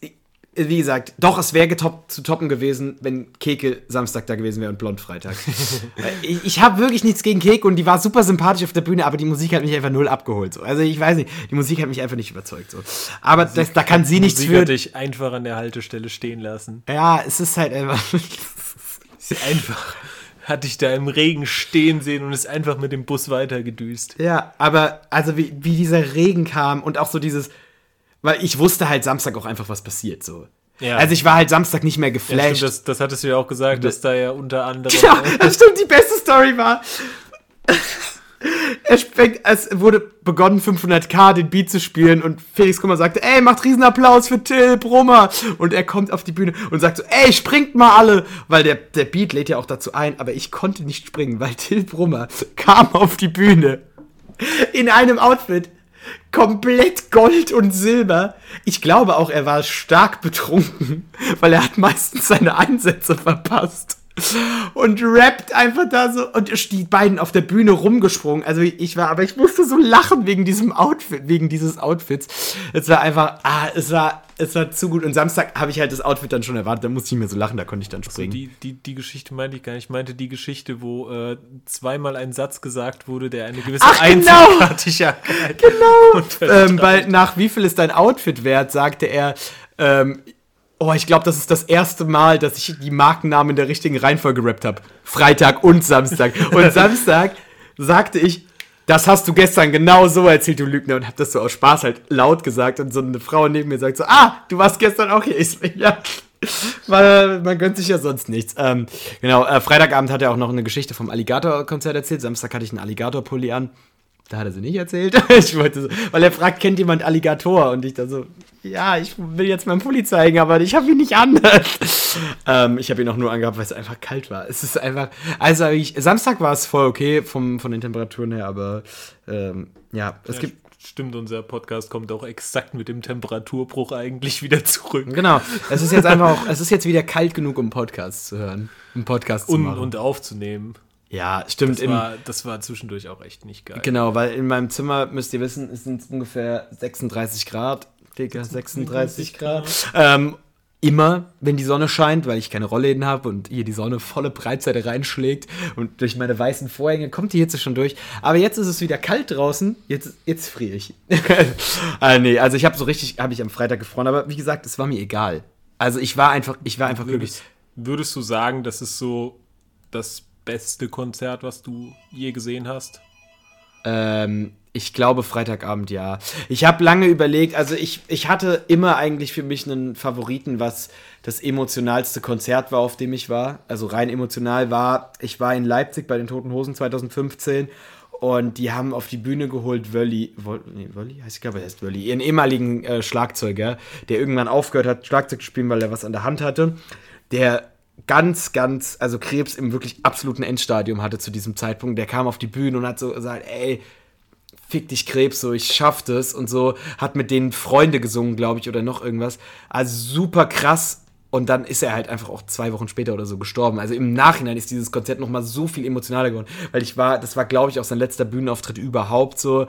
wie gesagt, doch, es wäre zu toppen gewesen, wenn Keke Samstag da gewesen wäre und Blond Freitag. ich ich habe wirklich nichts gegen Keke und die war super sympathisch auf der Bühne, aber die Musik hat mich einfach null abgeholt. So. Also ich weiß nicht, die Musik hat mich einfach nicht überzeugt. So. Aber das, da kann sie nichts Musik für. hat dich einfach an der Haltestelle stehen lassen. Ja, es ist halt einfach. Sie einfach hat dich da im Regen stehen sehen und ist einfach mit dem Bus weitergedüst. Ja, aber also wie, wie dieser Regen kam und auch so dieses, weil ich wusste halt Samstag auch einfach, was passiert so. Ja. Also ich war halt Samstag nicht mehr Ja, geflasht. stimmt, das, das hattest du ja auch gesagt, dass da ja unter anderem. Ja, das stimmt, die beste Story war. Es wurde begonnen, 500k den Beat zu spielen und Felix Kummer sagte, ey, macht Riesenapplaus für Till Brummer. Und er kommt auf die Bühne und sagt so, ey, springt mal alle. Weil der, der Beat lädt ja auch dazu ein, aber ich konnte nicht springen, weil Till Brummer kam auf die Bühne in einem Outfit, komplett Gold und Silber. Ich glaube auch, er war stark betrunken, weil er hat meistens seine Einsätze verpasst. Und rappt einfach da so und ist die beiden auf der Bühne rumgesprungen. Also ich war, aber ich musste so lachen wegen diesem Outfit, wegen dieses Outfits. Es war einfach, ah, es war, es war zu gut. Und Samstag habe ich halt das Outfit dann schon erwartet, da musste ich nicht mehr so lachen, da konnte ich dann springen. Die, die, die Geschichte meinte ich gar nicht. Ich meinte die Geschichte, wo äh, zweimal ein Satz gesagt wurde, der eine gewisse Ach, genau! Einzigartigkeit Genau. Ähm, weil nach wie viel ist dein Outfit wert, sagte er, ähm, oh, ich glaube, das ist das erste Mal, dass ich die Markennamen in der richtigen Reihenfolge gerappt habe. Freitag und Samstag. Und Samstag sagte ich, das hast du gestern genau so erzählt, du Lügner, und hab das so aus Spaß halt laut gesagt. Und so eine Frau neben mir sagt so, ah, du warst gestern auch hier. Ich so, ja. Weil man gönnt sich ja sonst nichts. Ähm, genau, äh, Freitagabend hat er auch noch eine Geschichte vom Alligator-Konzert erzählt. Samstag hatte ich einen Alligator-Pulli an. Da hat er sie nicht erzählt. ich wollte so, weil er fragt, kennt jemand Alligator? Und ich da so, ja, ich will jetzt meinen Pulli zeigen, aber ich habe ihn nicht an. ähm, ich habe ihn auch nur angehabt, weil es einfach kalt war. Es ist einfach, also ich, Samstag war es voll okay vom, von den Temperaturen her, aber ähm, ja, es Ja, gibt Stimmt, unser Podcast kommt auch exakt mit dem Temperaturbruch eigentlich wieder zurück. Genau. Es ist jetzt einfach auch, es ist jetzt wieder kalt genug, um Podcast zu hören. Um Podcast zu Und, machen. und aufzunehmen. ja, stimmt. Das war, das war zwischendurch auch echt nicht geil. genau, weil in meinem Zimmer, müsst ihr wissen, es sind ungefähr 36 Grad. Digga, 36 Grad. Ähm, immer, wenn die Sonne scheint, weil ich keine Rollläden habe und hier die Sonne volle Breitseite reinschlägt und durch meine weißen Vorhänge kommt die Hitze schon durch. Aber jetzt ist es wieder kalt draußen, jetzt, jetzt friere ich. ah, nee, also ich habe so richtig, habe ich am Freitag gefroren, aber wie gesagt, es war mir egal. Also ich war einfach, ich war einfach glücklich. Würdest, würdest du sagen, das ist so das beste Konzert, was du je gesehen hast? Ähm, ich glaube Freitagabend, ja. Ich habe lange überlegt, also ich, ich hatte immer eigentlich für mich einen Favoriten, was das emotionalste Konzert war, auf dem ich war. Also rein emotional war, ich war in Leipzig bei den Toten Hosen 2015 und die haben auf die Bühne geholt Wölli, Wol, nee, Wölli heißt ich glaube, er heißt Wölli, ihren ehemaligen äh, Schlagzeuger, der irgendwann aufgehört hat, Schlagzeug zu spielen, weil er was an der Hand hatte. Der ganz, ganz, also Krebs im wirklich absoluten Endstadium hatte zu diesem Zeitpunkt. Der kam auf die Bühne und hat so gesagt, ey, fick dich Krebs, so, ich schaff das und so, hat mit denen Freunde gesungen, glaube ich, oder noch irgendwas. Also super krass. Und dann ist er halt einfach auch zwei Wochen später oder so gestorben. Also im Nachhinein ist dieses Konzert noch mal so viel emotionaler geworden, weil ich war, das war, glaube ich, auch sein letzter Bühnenauftritt überhaupt so.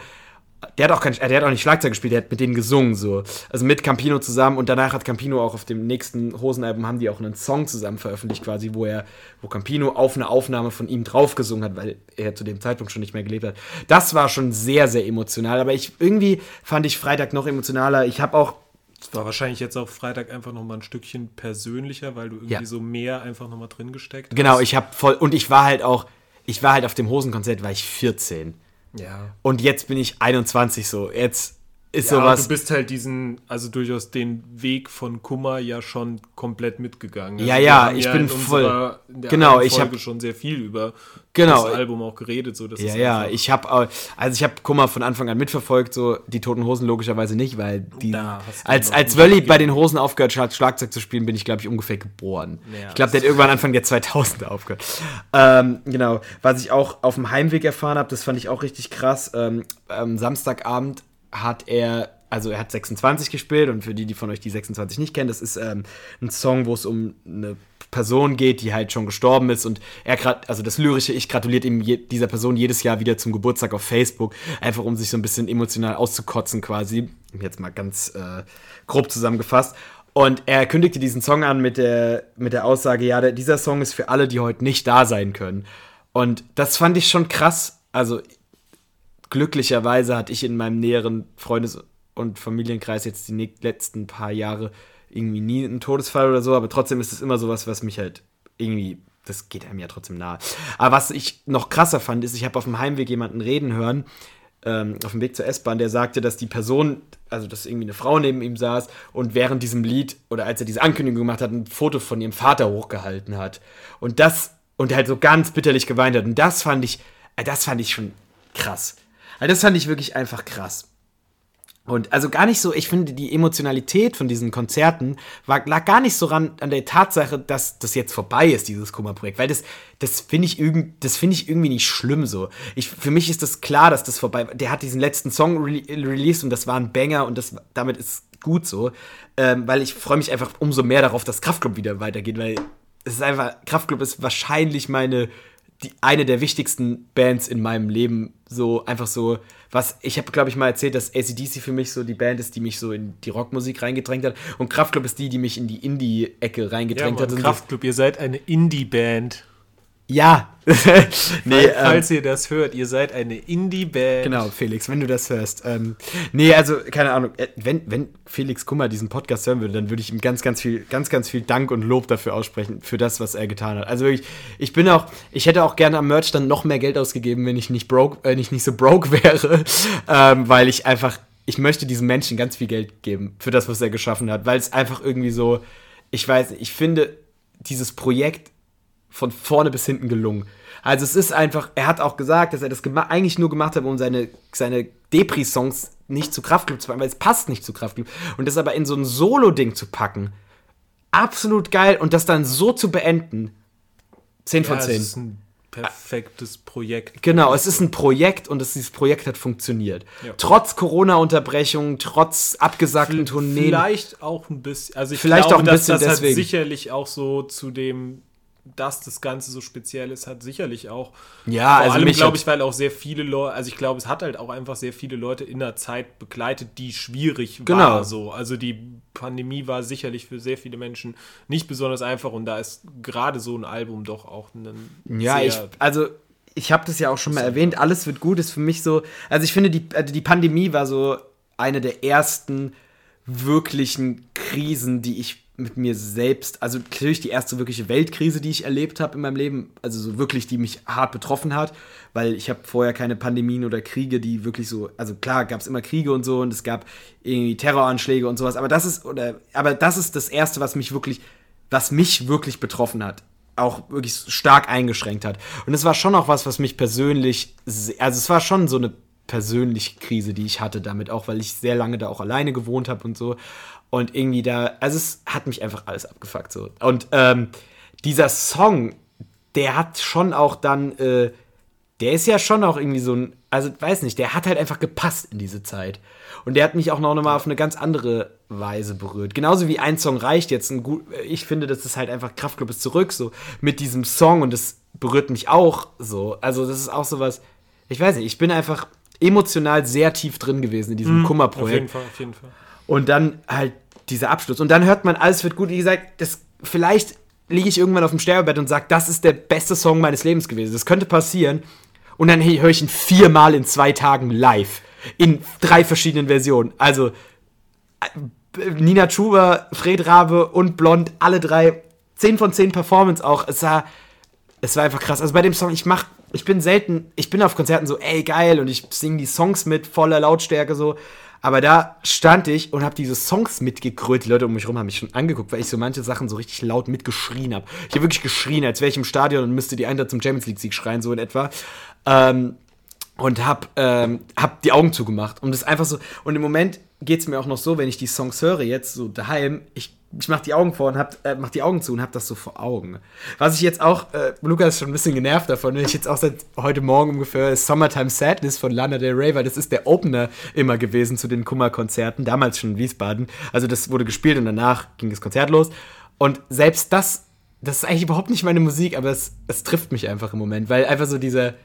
Der hat auch kein, der hat auch nicht Schlagzeug gespielt, der hat mit denen gesungen so. Also mit Campino zusammen und danach hat Campino auch auf dem nächsten Hosenalbum haben die auch einen Song zusammen veröffentlicht quasi, wo er wo Campino auf eine Aufnahme von ihm drauf gesungen hat, weil er zu dem Zeitpunkt schon nicht mehr gelebt hat. Das war schon sehr sehr emotional, aber ich irgendwie fand ich Freitag noch emotionaler. Ich habe auch es war wahrscheinlich jetzt auch Freitag einfach noch mal ein Stückchen persönlicher, weil du irgendwie Ja. so mehr einfach noch mal drin gesteckt genau, hast. ich habe voll und ich war halt auch ich war halt auf dem Hosenkonzert war ich 14 Ja. und jetzt bin ich 21 so. Jetzt ist Ja, sowas du bist halt diesen, also durchaus den Weg von Kummer ja schon komplett mitgegangen. Also Ja, wir ja, ich ja bin in voll- unserer- Genau, ich Folge hab- schon sehr viel über Genau. das Album auch geredet, so dass Ja, ja, ich habe also ich habe Kummer von Anfang an mitverfolgt, so die Toten Hosen logischerweise nicht, weil die du als als Wölli bei den Hosen aufgehört hat Schlagzeug zu spielen, bin ich glaube ich ungefähr geboren. Ja, ich glaube, der hat irgendwann Anfang der 2000er aufgehört. Ähm, genau, was ich auch auf dem Heimweg erfahren habe, das fand ich auch richtig krass. Ähm, am Samstagabend hat er also er hat 26 gespielt und für die, die von euch die 26 nicht kennen, das ist ähm, ein Song, wo es um eine Person geht, die halt schon gestorben ist und er gerade, also das lyrische Ich gratuliert ihm je, dieser Person jedes Jahr wieder zum Geburtstag auf Facebook, einfach um sich so ein bisschen emotional auszukotzen quasi, jetzt mal ganz äh, grob zusammengefasst. Und er kündigte diesen Song an mit der, mit der Aussage, ja, der, dieser Song ist für alle, die heute nicht da sein können. Und das fand ich schon krass. Also glücklicherweise hatte ich in meinem näheren Freundes- und Familienkreis jetzt die letzten paar Jahre irgendwie nie einen Todesfall oder so, aber trotzdem ist es immer sowas, was mich halt irgendwie, das geht einem ja trotzdem nahe. Aber was ich noch krasser fand, ist, ich habe auf dem Heimweg jemanden reden hören, ähm, auf dem Weg zur S-Bahn, der sagte, dass die Person, also dass irgendwie eine Frau neben ihm saß und während diesem Lied oder als er diese Ankündigung gemacht hat, ein Foto von ihrem Vater hochgehalten hat. Und das, und halt so ganz bitterlich geweint hat. Und das fand ich, äh, das fand ich schon krass. Also das fand ich wirklich einfach krass. Und also gar nicht so, ich finde, die Emotionalität von diesen Konzerten war, lag gar nicht so ran an der Tatsache, dass das jetzt vorbei ist, dieses Kummerprojekt. Weil das, das finde ich, irgend, find ich irgendwie nicht schlimm so. Ich, für mich ist das klar, dass das vorbei war. Der hat diesen letzten Song re released und das war ein Banger und das, damit ist gut so. Ähm, weil ich freue mich einfach umso mehr darauf, dass Kraftklub wieder weitergeht, weil es ist einfach, Kraftklub ist wahrscheinlich meine, die, eine der wichtigsten Bands in meinem Leben. So, einfach so, was, ich habe, glaube ich, mal erzählt, dass ACDC für mich so die Band ist, die mich so in die Rockmusik reingedrängt hat. Und Kraftklub ist die, die mich in die Indie-Ecke Ja, reingedrängt Mann, hat. Und Kraftclub, ihr seid eine Indie-Band. So, ja. nee, ähm, Falls ihr das hört, ihr seid eine Indie-Band. Genau, Felix, wenn du das hörst. Ähm, nee, also, keine Ahnung, äh, wenn, wenn Felix Kummer diesen Podcast hören würde, dann würde ich ihm ganz, ganz viel, ganz, ganz viel Dank und Lob dafür aussprechen, für das, was er getan hat. Also wirklich, ich bin auch, ich hätte auch gerne am Merch dann noch mehr Geld ausgegeben, wenn ich nicht broke, äh, nicht, nicht so broke wäre, ähm, weil ich einfach, ich möchte diesem Menschen ganz viel Geld geben für das, was er geschaffen hat, weil es einfach irgendwie so, ich weiß, nicht, ich finde, dieses Projekt von vorne bis hinten gelungen. Also es ist einfach, er hat auch gesagt, dass er das eigentlich nur gemacht hat, um seine, seine Depri-Songs nicht zu Kraftklub zu packen, weil es passt nicht zu Kraftklub. Und das aber in so ein Solo-Ding zu packen, absolut geil. Und das dann so zu beenden, 10 von Ja, 10. es ist ein perfektes Projekt. Genau, es ist ein Projekt und es, dieses Projekt hat funktioniert. Ja. Trotz Corona-Unterbrechungen, trotz abgesagten Tourneen. Vielleicht auch ein bisschen, also ich Vielleicht glaube, auch ein dass bisschen das hat deswegen. sicherlich auch so zu dem, dass das Ganze so speziell ist, hat sicherlich auch. Ja, vor also allem glaube ich, weil auch sehr viele Leute, also ich glaube, es hat halt auch einfach sehr viele Leute in der Zeit begleitet, die schwierig Genau. war. So, also die Pandemie war sicherlich für sehr viele Menschen nicht besonders einfach und da ist gerade so ein Album doch auch ein Ja, sehr ich, also ich habe das ja auch schon mal erwähnt, alles wird gut, ist für mich so, also ich finde, die, also die Pandemie war so eine der ersten wirklichen Krisen, die ich mit mir selbst, also natürlich die erste wirkliche Weltkrise, die ich erlebt habe in meinem Leben, also so wirklich, die mich hart betroffen hat, weil ich habe vorher keine Pandemien oder Kriege, die wirklich so, also klar gab es immer Kriege und so und es gab irgendwie Terroranschläge und sowas, aber das ist, oder, aber das ist das Erste, was mich wirklich, was mich wirklich betroffen hat auch wirklich stark eingeschränkt hat. Und es war schon auch was, was mich persönlich, also es war schon so eine persönliche Krise, die ich hatte damit auch, weil ich sehr lange da auch alleine gewohnt habe und so. Und irgendwie da, also es hat mich einfach alles abgefuckt so. Und ähm, dieser Song, der hat schon auch dann, äh, der ist ja schon auch irgendwie so ein, also weiß nicht, der hat halt einfach gepasst in diese Zeit. Und der hat mich auch noch mal auf eine ganz andere Weise berührt. Genauso wie ein Song reicht jetzt. Ein gut, ich finde, das ist halt einfach Kraftklub ist zurück, so mit diesem Song und das berührt mich auch so. Also, das ist auch sowas, ich weiß nicht, ich bin einfach, emotional sehr tief drin gewesen in diesem Auf jeden Kummerprojekt. Fall, auf jeden Fall. Und dann halt dieser Abschluss. Und dann hört man, alles wird gut. Wie gesagt, das, vielleicht liege ich irgendwann auf dem Sterbebett und sage, das ist der beste Song meines Lebens gewesen. Das könnte passieren. Und dann höre ich ihn viermal in zwei Tagen live. In drei verschiedenen Versionen. Also äh, Nina Chuba, Fred Rabe und Blond, alle drei. 10 von 10 Performance auch. Es war, es war einfach krass. Also bei dem Song, ich mach, ich bin selten, ich bin auf Konzerten so, ey, geil, und ich singe die Songs mit voller Lautstärke so. Aber da stand ich und habe diese Songs mitgekrölt. Die Leute um mich rum haben mich schon angeguckt, weil ich so manche Sachen so richtig laut mitgeschrien habe. Ich habe wirklich geschrien, als wäre ich im Stadion und müsste die Eintracht zum Champions League Sieg schreien, so in etwa. Ähm, und hab, ähm, hab die Augen zugemacht. Und das einfach so. Und im Moment geht es mir auch noch so, wenn ich die Songs höre, jetzt so daheim, ich, ich mach die Augen vor und hab, äh, mach die Augen zu und hab das so vor Augen. Was ich jetzt auch, äh, Lukas ist schon ein bisschen genervt davon, wenn ich jetzt auch seit heute Morgen ungefähr Summertime Sadness von Lana Del Rey, weil das ist der Opener immer gewesen zu den Kummerkonzerten, damals schon in Wiesbaden. Also das wurde gespielt und danach ging das Konzert los. Und selbst das, das ist eigentlich überhaupt nicht meine Musik, aber es, es trifft mich einfach im Moment, weil einfach so dieser,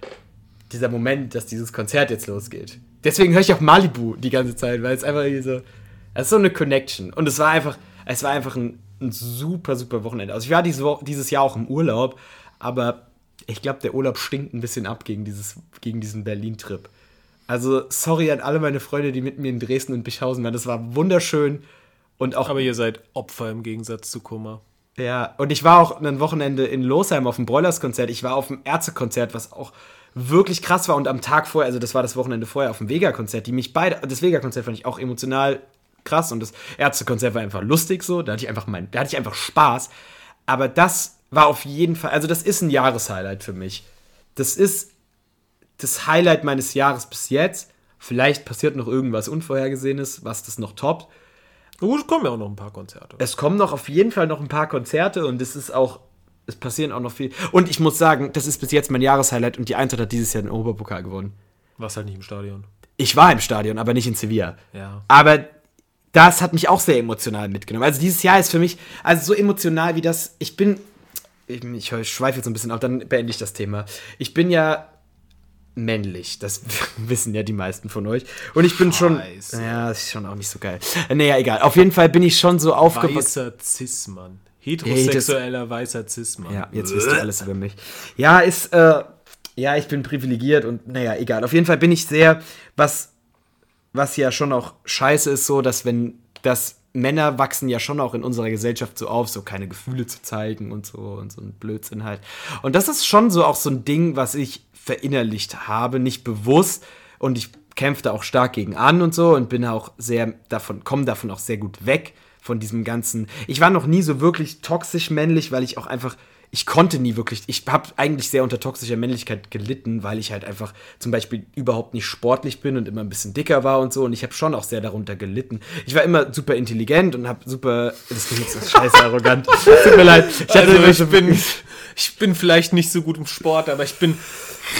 dieser Moment, dass dieses Konzert jetzt losgeht. Deswegen höre ich auch Malibu die ganze Zeit, weil es einfach so, es ist so eine Connection. Und es war einfach, es war einfach ein, ein super, super Wochenende. Also ich war dieses, Wo- dieses Jahr auch im Urlaub, aber ich glaube, der Urlaub stinkt ein bisschen ab gegen, dieses, gegen diesen Berlin-Trip. Also sorry an alle meine Freunde, die mit mir in Dresden und Bischhausen waren. Das war wunderschön und auch Aber ihr seid Opfer im Gegensatz zu Kummer. ja, und ich war auch ein Wochenende in Losheim auf dem Broilers-Konzert. Ich war auf dem Ärzte-Konzert, was auch wirklich krass war. Und am Tag vorher, also das war das Wochenende vorher, auf dem Vega-Konzert, die mich beide, das Vega-Konzert fand ich auch emotional krass und das Ärzte-Konzert war einfach lustig so. Da hatte ich einfach mein, da hatte ich einfach Spaß. Aber das war auf jeden Fall, also das ist ein Jahreshighlight für mich. Das ist das Highlight meines Jahres bis jetzt. Vielleicht passiert noch irgendwas Unvorhergesehenes, was das noch toppt. Gut, es kommen ja auch noch ein paar Konzerte. Es kommen noch auf jeden Fall noch ein paar Konzerte und es ist auch, es passieren auch noch viel. Und ich muss sagen, das ist bis jetzt mein Jahreshighlight und die Eintracht hat dieses Jahr den Oberpokal gewonnen. Was halt nicht im Stadion. Ich war im Stadion, aber nicht in Sevilla. Ja. Aber das hat mich auch sehr emotional mitgenommen. Also dieses Jahr ist für mich, also so emotional wie das, ich bin, ich, ich schweife jetzt ein bisschen ab, dann beende ich das Thema. Ich bin ja männlich, das wissen ja die meisten von euch. Und ich bin schon, Scheiße. ja, das ist schon auch nicht so geil. Naja, egal. Auf jeden Fall bin ich schon so aufgewachsen. Weißer Cis-Mann. Heterosexueller weißer Cis-Mann. Ja, jetzt wisst ihr alles über mich. Ja, ist, äh, ja, ich bin privilegiert und naja, egal. Auf jeden Fall bin ich sehr, was, was ja schon auch scheiße ist, so, dass wenn das Männer wachsen ja schon auch in unserer Gesellschaft so auf, so keine Gefühle zu zeigen und so und so ein Blödsinn halt. Und das ist schon so auch so ein Ding, was ich verinnerlicht habe, nicht bewusst und ich kämpfe da auch stark gegen an und so und bin auch sehr davon, komme davon auch sehr gut weg von diesem ganzen. Ich war noch nie so wirklich toxisch männlich, weil ich auch einfach ich konnte nie wirklich, ich habe eigentlich sehr unter toxischer Männlichkeit gelitten, weil ich halt einfach zum Beispiel überhaupt nicht sportlich bin und immer ein bisschen dicker war und so. Und ich habe schon auch sehr darunter gelitten. Ich war immer super intelligent und habe super, das klingt so scheiße arrogant. Tut mir leid. Ich, hatte Also ich bin, ich bin vielleicht nicht so gut im Sport, aber ich bin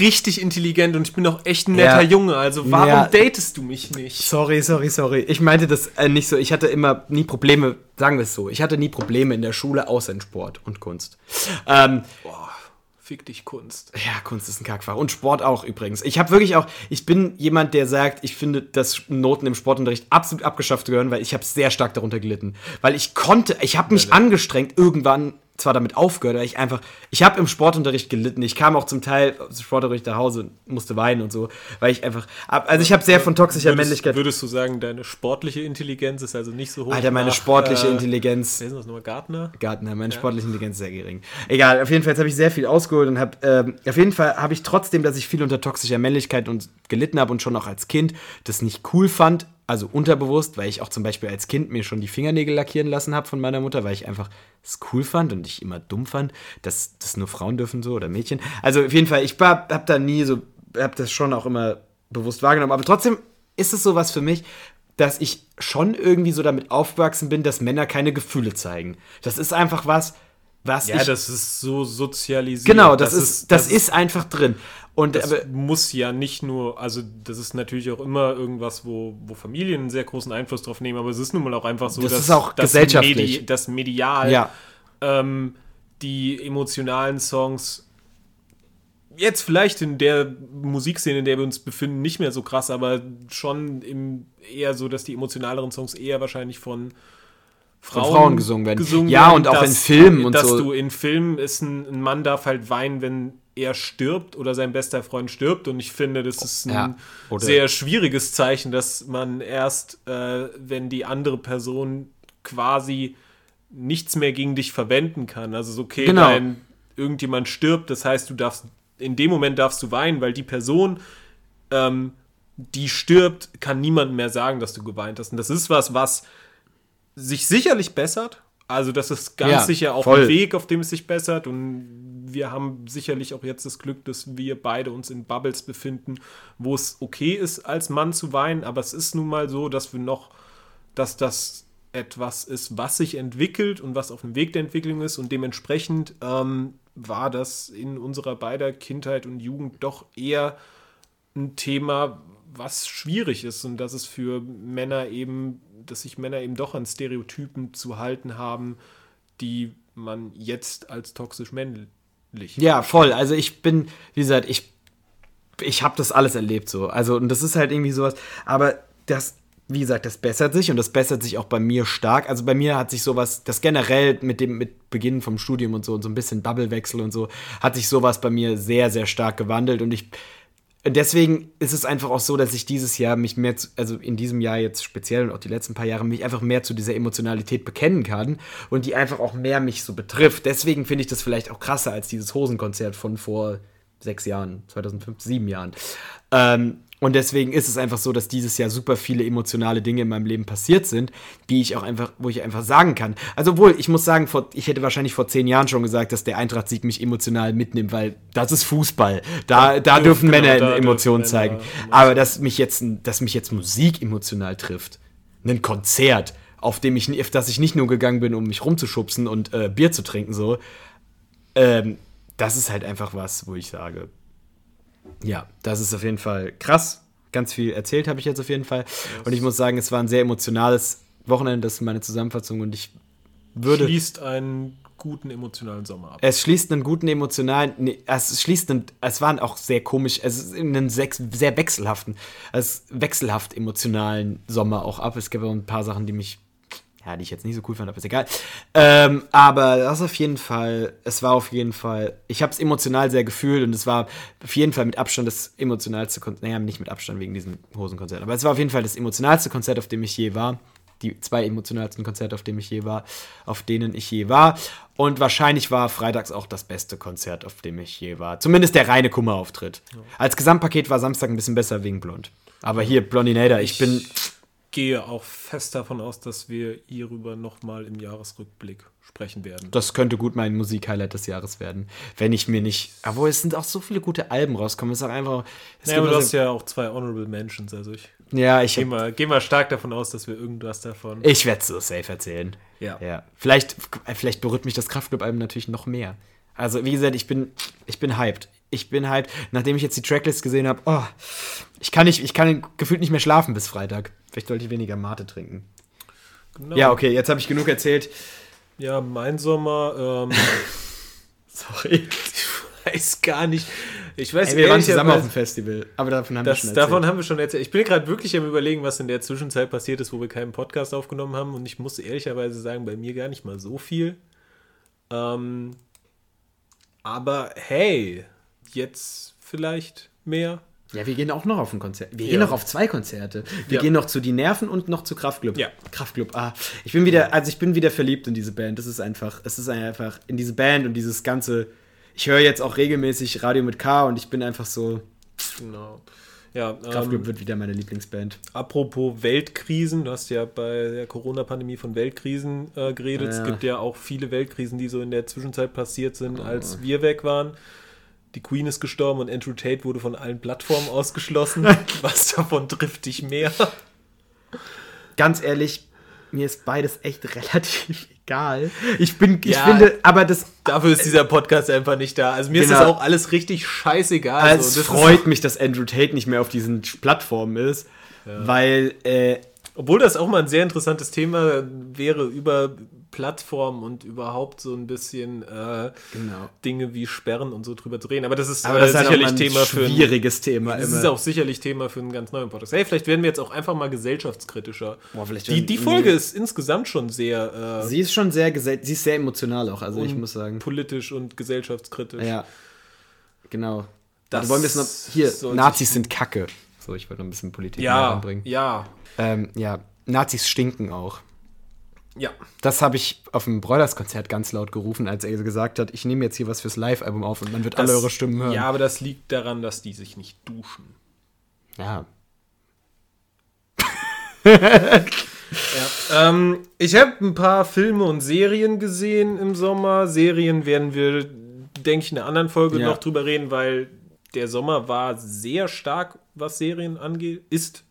richtig intelligent und ich bin auch echt ein netter Ja. Junge. Also warum Ja. datest du mich nicht? Sorry, sorry, sorry. Ich meinte das äh, nicht so. Ich hatte immer nie Probleme, sagen wir es so. Ich hatte nie Probleme in der Schule, außer in Sport und Kunst. Ähm, Boah, fick dich Kunst. Ja, Kunst ist ein Kackfach. Und Sport auch übrigens. Ich habe wirklich auch, ich bin jemand, der sagt, ich finde, dass Noten im Sportunterricht absolut abgeschafft gehören, weil ich habe sehr stark darunter gelitten. Weil ich konnte, ich habe mich angestrengt, irgendwann zwar damit aufgehört, aber ich einfach, ich habe im Sportunterricht gelitten. Ich kam auch zum Teil aus dem Sportunterricht nach Hause und musste weinen und so, weil ich einfach, also ich habe sehr von toxischer Würdest, Männlichkeit. würdest du sagen, deine sportliche Intelligenz ist also nicht so hoch? Alter, meine nach, sportliche äh, Intelligenz. Wer ist das nochmal? Gartner? Gartner, meine sportliche Intelligenz ist sehr gering. Egal, auf jeden Fall jetzt habe ich sehr viel ausgeholt und habe, ähm, auf jeden Fall habe ich trotzdem, dass ich viel unter toxischer Männlichkeit und gelitten habe und schon auch als Kind das nicht cool fand, also unterbewusst, weil ich auch zum Beispiel als Kind mir schon die Fingernägel lackieren lassen habe von meiner Mutter, weil ich einfach es cool fand und ich immer dumm fand, dass das nur Frauen dürfen so oder Mädchen. Also auf jeden Fall, ich habe da nie so, habe das schon auch immer bewusst wahrgenommen, aber trotzdem ist es sowas für mich, dass ich schon irgendwie so damit aufgewachsen bin, dass Männer keine Gefühle zeigen. Das ist einfach was, was Ja, ich. das ist so sozialisiert. genau, das, ist, das, ist einfach drin. Und Das aber, muss ja nicht nur, also das ist natürlich auch immer irgendwas, wo, wo Familien einen sehr großen Einfluss drauf nehmen, aber es ist nun mal auch einfach so, Das dass ist auch das gesellschaftlich. Medi das medial ja, ähm, die emotionalen Songs jetzt vielleicht in der Musikszene, in der wir uns befinden, nicht mehr so krass, aber schon im, eher so, dass die emotionaleren Songs eher wahrscheinlich von Frauen, Von Frauen gesungen werden. gesungen Ja, werden, und auch in dass- Filmen und dass so. du in Filmen ist ein, ein Mann darf halt weinen, wenn er stirbt oder sein bester Freund stirbt und ich finde, das ist ein Ja, sehr schwieriges Zeichen, dass man erst, äh, wenn die andere Person quasi nichts mehr gegen dich verwenden kann. Also so, okay, Genau. dein, irgendjemand stirbt, das heißt, du darfst, in dem Moment darfst du weinen, weil die Person, ähm, die stirbt, kann niemand mehr sagen, dass du geweint hast. Und das ist was, was sich sicherlich bessert. Also das ist ganz Ja, sicher auch voll. ein Weg, auf dem es sich bessert. Und wir haben sicherlich auch jetzt das Glück, dass wir beide uns in Bubbles befinden, wo es okay ist, als Mann zu weinen. Aber es ist nun mal so, dass wir noch, dass das etwas ist, was sich entwickelt und was auf dem Weg der Entwicklung ist. Und dementsprechend ähm, war das in unserer beider Kindheit und Jugend doch eher ein Thema, was schwierig ist und dass es für Männer eben, dass sich Männer eben doch an Stereotypen zu halten haben, die man jetzt als toxisch männlich. Ja, voll. Also ich bin, wie gesagt, ich, ich habe das alles erlebt so. Also und das ist halt irgendwie sowas. Aber das, wie gesagt, das bessert sich und das bessert sich auch bei mir stark. Also bei mir hat sich sowas, das generell mit dem mit Beginn vom Studium und so und so ein bisschen Bubblewechsel und so, hat sich sowas bei mir sehr, sehr stark gewandelt und ich deswegen ist es einfach auch so, dass ich dieses Jahr mich mehr, zu, also in diesem Jahr jetzt speziell und auch die letzten paar Jahre, mich einfach mehr zu dieser Emotionalität bekennen kann und die einfach auch mehr mich so betrifft. Deswegen finde ich das vielleicht auch krasser als dieses Hosenkonzert von vor sechs Jahren, 2005, sieben Jahren. Ähm, und deswegen ist es einfach so, dass dieses Jahr super viele emotionale Dinge in meinem Leben passiert sind, die ich auch einfach, wo ich einfach sagen kann. Also obwohl, ich muss sagen, vor, ich hätte wahrscheinlich vor zehn Jahren schon gesagt, dass der Eintracht-Sieg mich emotional mitnimmt, weil das ist Fußball. Da, da dürfen genau, Männer da dürfen Emotionen Männer zeigen. Emotionen Aber dass mich jetzt, dass mich jetzt Musik emotional trifft, ein Konzert, auf dem ich, auf das ich nicht nur gegangen bin, um mich rumzuschubsen und äh, Bier zu trinken, so, ähm, das ist halt einfach was, wo ich sage, ja, das ist auf jeden Fall krass. Ganz viel erzählt habe ich jetzt auf jeden Fall. Und ich muss sagen, es war ein sehr emotionales Wochenende, das ist meine Zusammenfassung. Und ich würde. Schließt einen guten emotionalen Sommer ab. Es schließt einen guten emotionalen, nee, es schließt einen, es waren auch sehr komisch, es ist einen sex, sehr wechselhaften, es wechselhaft emotionalen Sommer auch ab. Es gibt auch ein paar Sachen, die mich, ja, die ich jetzt nicht so cool fand, aber ist egal. Ähm, aber das auf jeden Fall, es war auf jeden Fall, ich habe es emotional sehr gefühlt und es war auf jeden Fall mit Abstand das emotionalste Konzert, naja, nicht mit Abstand wegen diesem Hosenkonzert, aber es war auf jeden Fall das emotionalste Konzert, auf dem ich je war die zwei emotionalsten Konzerte, auf denen ich je war, auf denen ich je war. Und wahrscheinlich war freitags auch das beste Konzert, auf dem ich je war. Zumindest der reine Kummerauftritt. Als Gesamtpaket war Samstag ein bisschen besser wegen Blond. Aber hier, Blondinator, ich bin. Gehe auch fest davon aus, dass wir hierüber nochmal im Jahresrückblick sprechen werden. Das könnte gut mein Musikhighlight des Jahres werden. Wenn ich mir nicht. Aber es sind auch so viele gute Alben rauskommen. Es ist auch einfach. Es Ja, aber du hast ja auch zwei Honorable Mentions, also ich ja, ich, gehe mal, geh mal stark davon aus, dass wir irgendwas davon. ich werde es so safe erzählen. Ja. Ja. Vielleicht, vielleicht berührt mich das Kraftclub-Album natürlich noch mehr. Also, wie gesagt, ich bin, ich bin hyped. Ich bin hyped. Nachdem ich jetzt die Tracklist gesehen habe, oh, ich kann nicht, ich kann gefühlt nicht mehr schlafen bis Freitag. Vielleicht sollte ich weniger Mate trinken. Genau. Ja, okay, jetzt habe ich genug erzählt. Ja, mein Sommer, ähm, Sorry. ich weiß gar nicht. Ich weiß Ey, wir waren zusammen auf ehrlicherweise- dem Festival, aber davon haben wir Das, schon erzählt. davon haben wir schon erzählt. Ich bin gerade wirklich am überlegen, was in der Zwischenzeit passiert ist, wo wir keinen Podcast aufgenommen haben. Und ich muss ehrlicherweise sagen, bei mir gar nicht mal so viel. Ähm, aber hey, jetzt vielleicht mehr. ja, wir gehen auch noch auf ein Konzert. Wir Ja. gehen noch auf zwei Konzerte. Wir Ja. gehen noch zu Die Nerven und noch zu Kraftclub. Ja. Kraftclub. Ah, ich bin wieder, also ich bin wieder verliebt in diese Band. Das ist einfach, es ist einfach in diese Band und dieses ganze. Ich höre jetzt auch regelmäßig Radio mit K und ich bin einfach so. Genau. Ja, Kraftclub ähm, wird wieder meine Lieblingsband. apropos Weltkrisen, du hast ja bei der Corona-Pandemie von Weltkrisen äh, geredet. Es Ja. gibt ja auch viele Weltkrisen, die so in der Zwischenzeit passiert sind, Oh. als wir weg waren. Die Queen ist gestorben und Andrew Tate wurde von allen Plattformen ausgeschlossen. Was davon trifft dich mehr? Ganz ehrlich, mir ist beides echt relativ egal. Ich bin, ich Ja. finde, aber das, Dafür ist dieser Podcast einfach nicht da. Also mir ist Genau. das auch alles richtig scheißegal. also so. es ist- freut mich, dass Andrew Tate nicht mehr auf diesen Plattformen ist, weil, äh, Obwohl das auch mal ein sehr interessantes Thema wäre, über Plattformen und überhaupt so ein bisschen äh, Genau. Dinge wie Sperren und so drüber zu reden. Aber das ist, Aber das ist halt sicherlich ein Thema für ein, schwieriges Thema. das immer. ist auch sicherlich Thema für einen ganz neuen Podcast. Hey, vielleicht werden wir jetzt auch einfach mal gesellschaftskritischer. Boah, Die, die Folge ist insgesamt schon sehr äh, Sie ist schon sehr, sie ist sehr emotional auch, also ich muss sagen. politisch und gesellschaftskritisch. Ja, genau. Das wollen wir es noch. Hier, Nazis sind Kacke. So, ich wollte noch ein bisschen Politik Ja, reinbringen. ja, Ähm, ja, Nazis stinken auch. Ja. Das habe ich auf dem Broilers-Konzert ganz laut gerufen, als er gesagt hat, ich nehme jetzt hier was fürs Live-Album auf und man wird alle Das- eure Stimmen hören. Ja, aber das liegt daran, dass die sich nicht duschen. ja. Ähm, ich habe ein paar Filme und Serien gesehen im Sommer. Serien werden wir, denke ich, in einer anderen Folge Ja. noch drüber reden, weil der Sommer war sehr stark, was Serien angeht. Ist.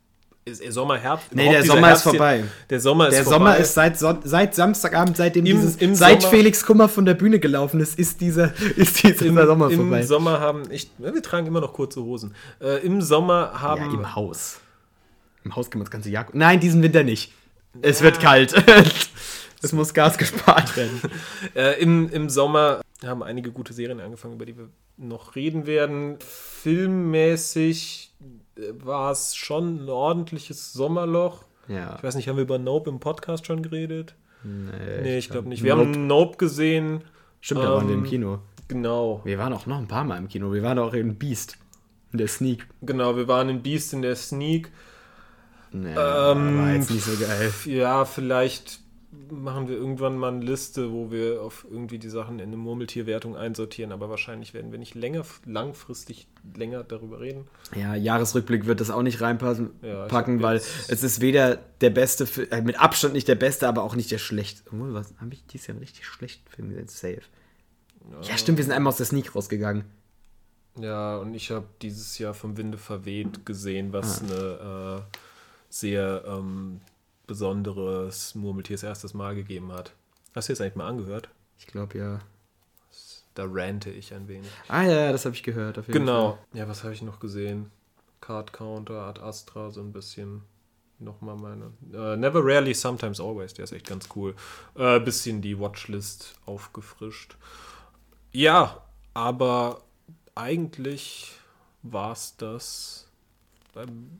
Ist der Sommer, Herbst. Nee, der Sommer ist Herbst hier- vorbei. Der Sommer ist Der vorbei. Sommer ist seit, Son seit Samstagabend, seitdem Im- dieses, im seit Sommer- Felix Kummer von der Bühne gelaufen ist, ist dieser, ist dieser Im, Sommer Im vorbei. Sommer haben, ich, ja, wir tragen immer noch kurze Hosen. Äh, Im Sommer haben. ja, im Haus. Im Haus kann man das ganze Jahr. Nein, diesen Winter nicht. Es wird kalt. es muss Gas gespart werden. Äh, im, Im Sommer haben einige gute Serien angefangen, über die wir noch reden werden. Filmmäßig war es schon ein ordentliches Sommerloch. Ja. Ich weiß nicht, haben wir über Nope im Podcast schon geredet? Nee, Nee, ich glaube nicht. Wir haben Nope gesehen. Stimmt, da waren wir im ähm, Kino. Genau, Wir waren auch noch ein paar Mal im Kino. Wir waren auch in Beast. In der Sneak. genau. Wir waren in Beast in der Sneak. Nee, Ähm, war jetzt nicht so geil. Ja, vielleicht machen wir irgendwann mal eine Liste, wo wir auf irgendwie die Sachen in eine Murmeltierwertung einsortieren, aber wahrscheinlich werden wir nicht länger, langfristig länger darüber reden. Ja, Jahresrückblick wird das auch nicht reinpassen, Ja, weil es ist weder der beste, äh, mit Abstand nicht der beste, aber auch nicht der schlechteste. Obwohl, was habe ich dieses Jahr richtig schlechten Film gesehen? Safe. Ja, stimmt, wir sind einmal aus der Sneak rausgegangen. Ja, und ich habe dieses Jahr vom Winde verweht gesehen, was Ah. eine äh, sehr ähm, besonderes Murmeltiers erstes Mal gegeben hat. Hast du jetzt eigentlich mal angehört? Ich glaube ja. Da rante ich ein wenig. Ah ja, ja, das habe ich gehört. Auf jeden Genau. Ja, was habe ich noch gesehen? Card Counter, Art Astra, so ein bisschen. Nochmal meine. Äh, Never Rarely, Sometimes Always, der ist echt ganz cool. Äh, bisschen die Watchlist aufgefrischt. Ja, aber eigentlich war es das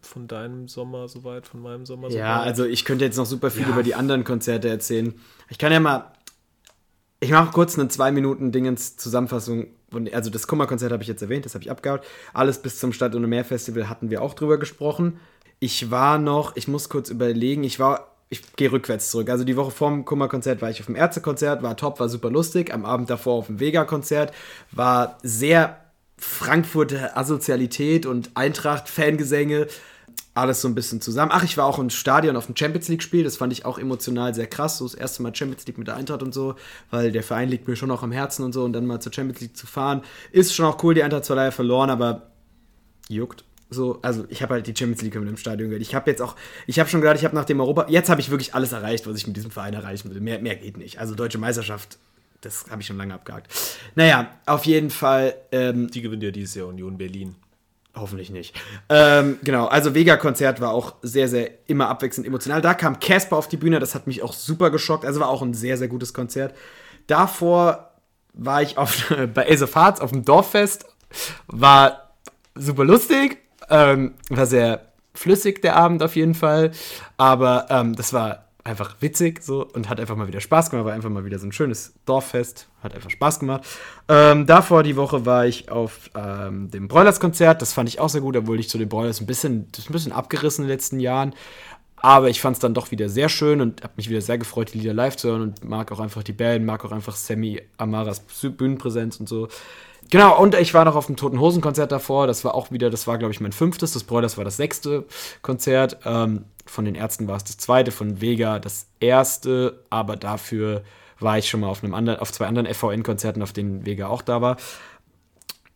von deinem Sommer soweit, von meinem Sommer Fall. Ja, soweit. also ich könnte jetzt noch super viel Ja. über die anderen Konzerte erzählen. Ich kann ja mal. Ich mache kurz eine zwei Minuten Dingens Zusammenfassung. Also das Kummerkonzert habe ich jetzt erwähnt, das habe ich abgehaut. Alles bis zum Stadt- und Meer Festival hatten wir auch drüber gesprochen. Ich war noch, ich muss kurz überlegen, ich war, ich gehe rückwärts zurück. Also die Woche vorm Kummerkonzert war ich auf dem Ärztekonzert, war top, war super lustig. Am Abend davor auf dem Vega-Konzert, war sehr Frankfurter Asozialität und Eintracht-Fangesänge. Alles so ein bisschen zusammen. Ach, ich war auch im Stadion auf dem Champions League-Spiel. Das fand ich auch emotional sehr krass. So das erste Mal Champions League mit der Eintracht und so, weil der Verein liegt mir schon auch am Herzen und so. Und dann mal zur Champions League zu fahren, ist schon auch cool. Die Eintracht zwar leider verloren, aber juckt. So, also ich habe halt die Champions League mit dem Stadion gehört. Ich habe jetzt auch, ich habe schon gerade, ich habe nach dem Europa, jetzt habe ich wirklich alles erreicht, was ich mit diesem Verein erreichen will. Mehr, mehr geht nicht. Also deutsche Meisterschaft, das habe ich schon lange abgehakt. Naja, auf jeden Fall, ähm, Die gewinnt ja dieses Jahr Union Berlin. Hoffentlich nicht. Ähm, genau, also Vega-Konzert war auch sehr, sehr immer abwechselnd emotional. Da kam Casper auf die Bühne, das hat mich auch super geschockt. Also war auch ein sehr, sehr gutes Konzert. Davor war ich auf, bei Ace of Hearts auf dem Dorffest. War super lustig. Ähm, war sehr flüssig der Abend auf jeden Fall. Aber ähm, das war einfach witzig so und hat einfach mal wieder Spaß gemacht. War einfach mal wieder so ein schönes Dorffest. Hat einfach Spaß gemacht. Ähm, davor die Woche war ich auf ähm, dem Broilers-Konzert. Das fand ich auch sehr gut, obwohl ich zu den Broilers ein bisschen, das ein bisschen abgerissen in den letzten Jahren. Aber ich fand es dann doch wieder sehr schön und habe mich wieder sehr gefreut, die Lieder live zu hören und mag auch einfach die Band, mag auch einfach Sammy Amaras Bühnenpräsenz und so. Genau, und ich war noch auf dem Toten Hosen Konzert davor. Das war auch wieder, das war, glaube ich, mein fünftes. Das Broilers war das sechste Konzert. Ähm, von den Ärzten war es das zweite, von Vega das erste. Aber dafür war ich schon mal auf einem anderen, auf zwei anderen FVN-Konzerten, auf denen Vega auch da war.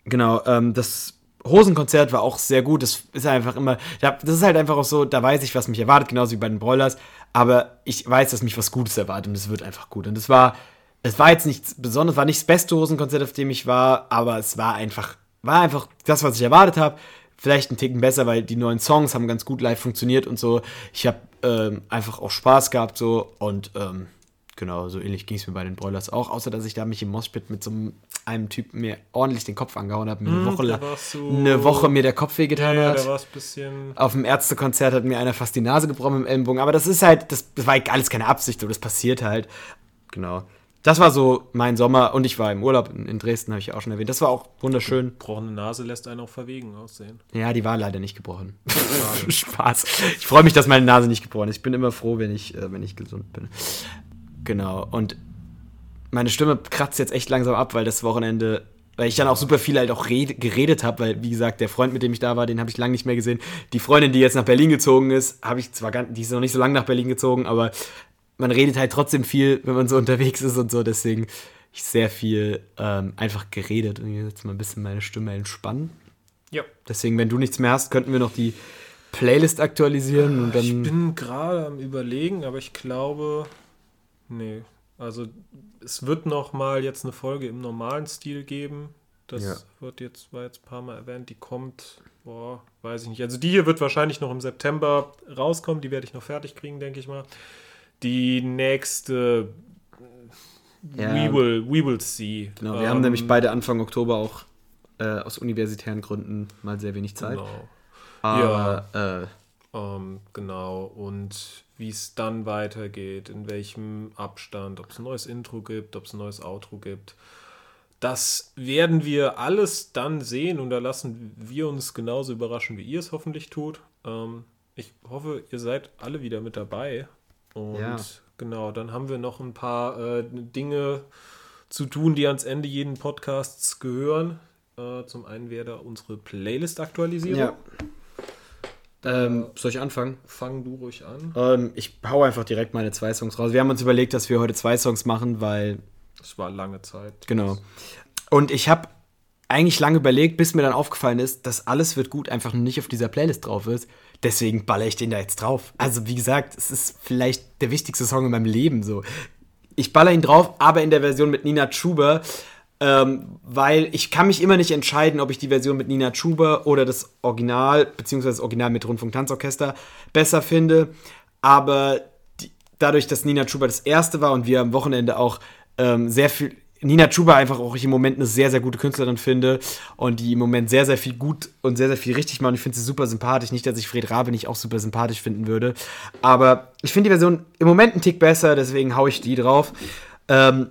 Genau, ähm, das Hosenkonzert war auch sehr gut. Das ist einfach immer, das ist halt einfach auch so, da weiß ich, was mich erwartet, genauso wie bei den Broilers. Aber ich weiß, dass mich was Gutes erwartet und es wird einfach gut. Und es war, es war jetzt nichts Besonderes, war nicht das beste Hosenkonzert, auf dem ich war, aber es war einfach, war einfach das, was ich erwartet habe. Vielleicht ein Ticken besser, weil die neuen Songs haben ganz gut live funktioniert und so. Ich habe ähm, einfach auch Spaß gehabt so und ähm, genau, so ähnlich ging es mir bei den Broilers auch, außer dass ich da mich im Moshpit mit so einem, einem Typen mir ordentlich den Kopf angehauen habe, mir eine, Hm, Woche eine Woche mir der Kopf wehgetan Ja, hat. Auf dem Ärztekonzert hat mir einer fast die Nase gebrochen dem Ellenbogen. Aber das ist halt, das, das war alles keine Absicht, so, das passiert halt. Genau. Das war so mein Sommer und ich war im Urlaub in, in Dresden, habe ich auch schon erwähnt. Das war auch wunderschön. Gebrochene Nase lässt einen auch verwegen aussehen. Ja, die war leider nicht gebrochen. Spaß. Ich freue mich, dass meine Nase nicht gebrochen ist. Ich bin immer froh, wenn ich, äh, wenn ich gesund bin. Genau. Und meine Stimme kratzt jetzt echt langsam ab, weil das Wochenende, weil ich dann auch super viel halt auch red, geredet habe, weil wie gesagt, der Freund, mit dem ich da war, den habe ich lange nicht mehr gesehen. Die Freundin, die jetzt nach Berlin gezogen ist, habe ich zwar gar, die ist noch nicht so lange nach Berlin gezogen, aber man redet halt trotzdem viel, wenn man so unterwegs ist und so. Deswegen ich sehr viel ähm, einfach geredet und jetzt mal ein bisschen meine Stimme entspannen. Ja. Deswegen, wenn du nichts mehr hast, könnten wir noch die Playlist aktualisieren und Ich dann. bin gerade am Überlegen, aber ich glaube. Nee. Also, es wird noch mal jetzt eine Folge im normalen Stil geben. Das Ja. wird jetzt, war jetzt ein paar Mal erwähnt. Die kommt, boah, weiß ich nicht. Also, die hier wird wahrscheinlich noch im September rauskommen. Die werde ich noch fertig kriegen, denke ich mal. Die nächste. Ja. We, will, we will see. Genau, wir Ähm, haben nämlich beide Anfang Oktober auch äh, aus universitären Gründen mal sehr wenig Zeit. Genau. Aber äh, Ähm, genau, und wie es dann weitergeht, in welchem Abstand, ob es ein neues Intro gibt, ob es ein neues Outro gibt. Das werden wir alles dann sehen und da lassen wir uns genauso überraschen, wie ihr es hoffentlich tut. Ähm, ich hoffe, ihr seid alle wieder mit dabei. Und Ja. genau, dann haben wir noch ein paar äh, Dinge zu tun, die ans Ende jeden Podcasts gehören. Äh, zum einen wäre da unsere Playlist aktualisieren. ja. Ähm, soll ich anfangen? Fang du ruhig an. Ähm, ich hau einfach direkt meine zwei Songs raus. Wir haben uns überlegt, dass wir heute zwei Songs machen, weil Es war lange Zeit. Genau. Und ich habe eigentlich lange überlegt, bis mir dann aufgefallen ist, dass alles wird gut einfach nicht auf dieser Playlist drauf ist. Deswegen baller ich den da jetzt drauf. Also wie gesagt, es ist vielleicht der wichtigste Song in meinem Leben so. Ich baller ihn drauf, aber in der Version mit Nina Chuba, ähm, weil ich kann mich immer nicht entscheiden, ob ich die Version mit Nina Chuba oder das Original, beziehungsweise das Original mit Rundfunk-Tanzorchester besser finde. Aber die, dadurch, dass Nina Chuba das erste war und wir am Wochenende auch ähm, sehr viel. Nina Chuba einfach auch ich im Moment eine sehr, sehr gute Künstlerin finde und die im Moment sehr, sehr viel gut und sehr, sehr viel richtig macht. Ich finde sie super sympathisch. Nicht, dass ich Fred Rabe nicht auch super sympathisch finden würde. Aber ich finde die Version im Moment einen Tick besser, deswegen haue ich die drauf. Ähm,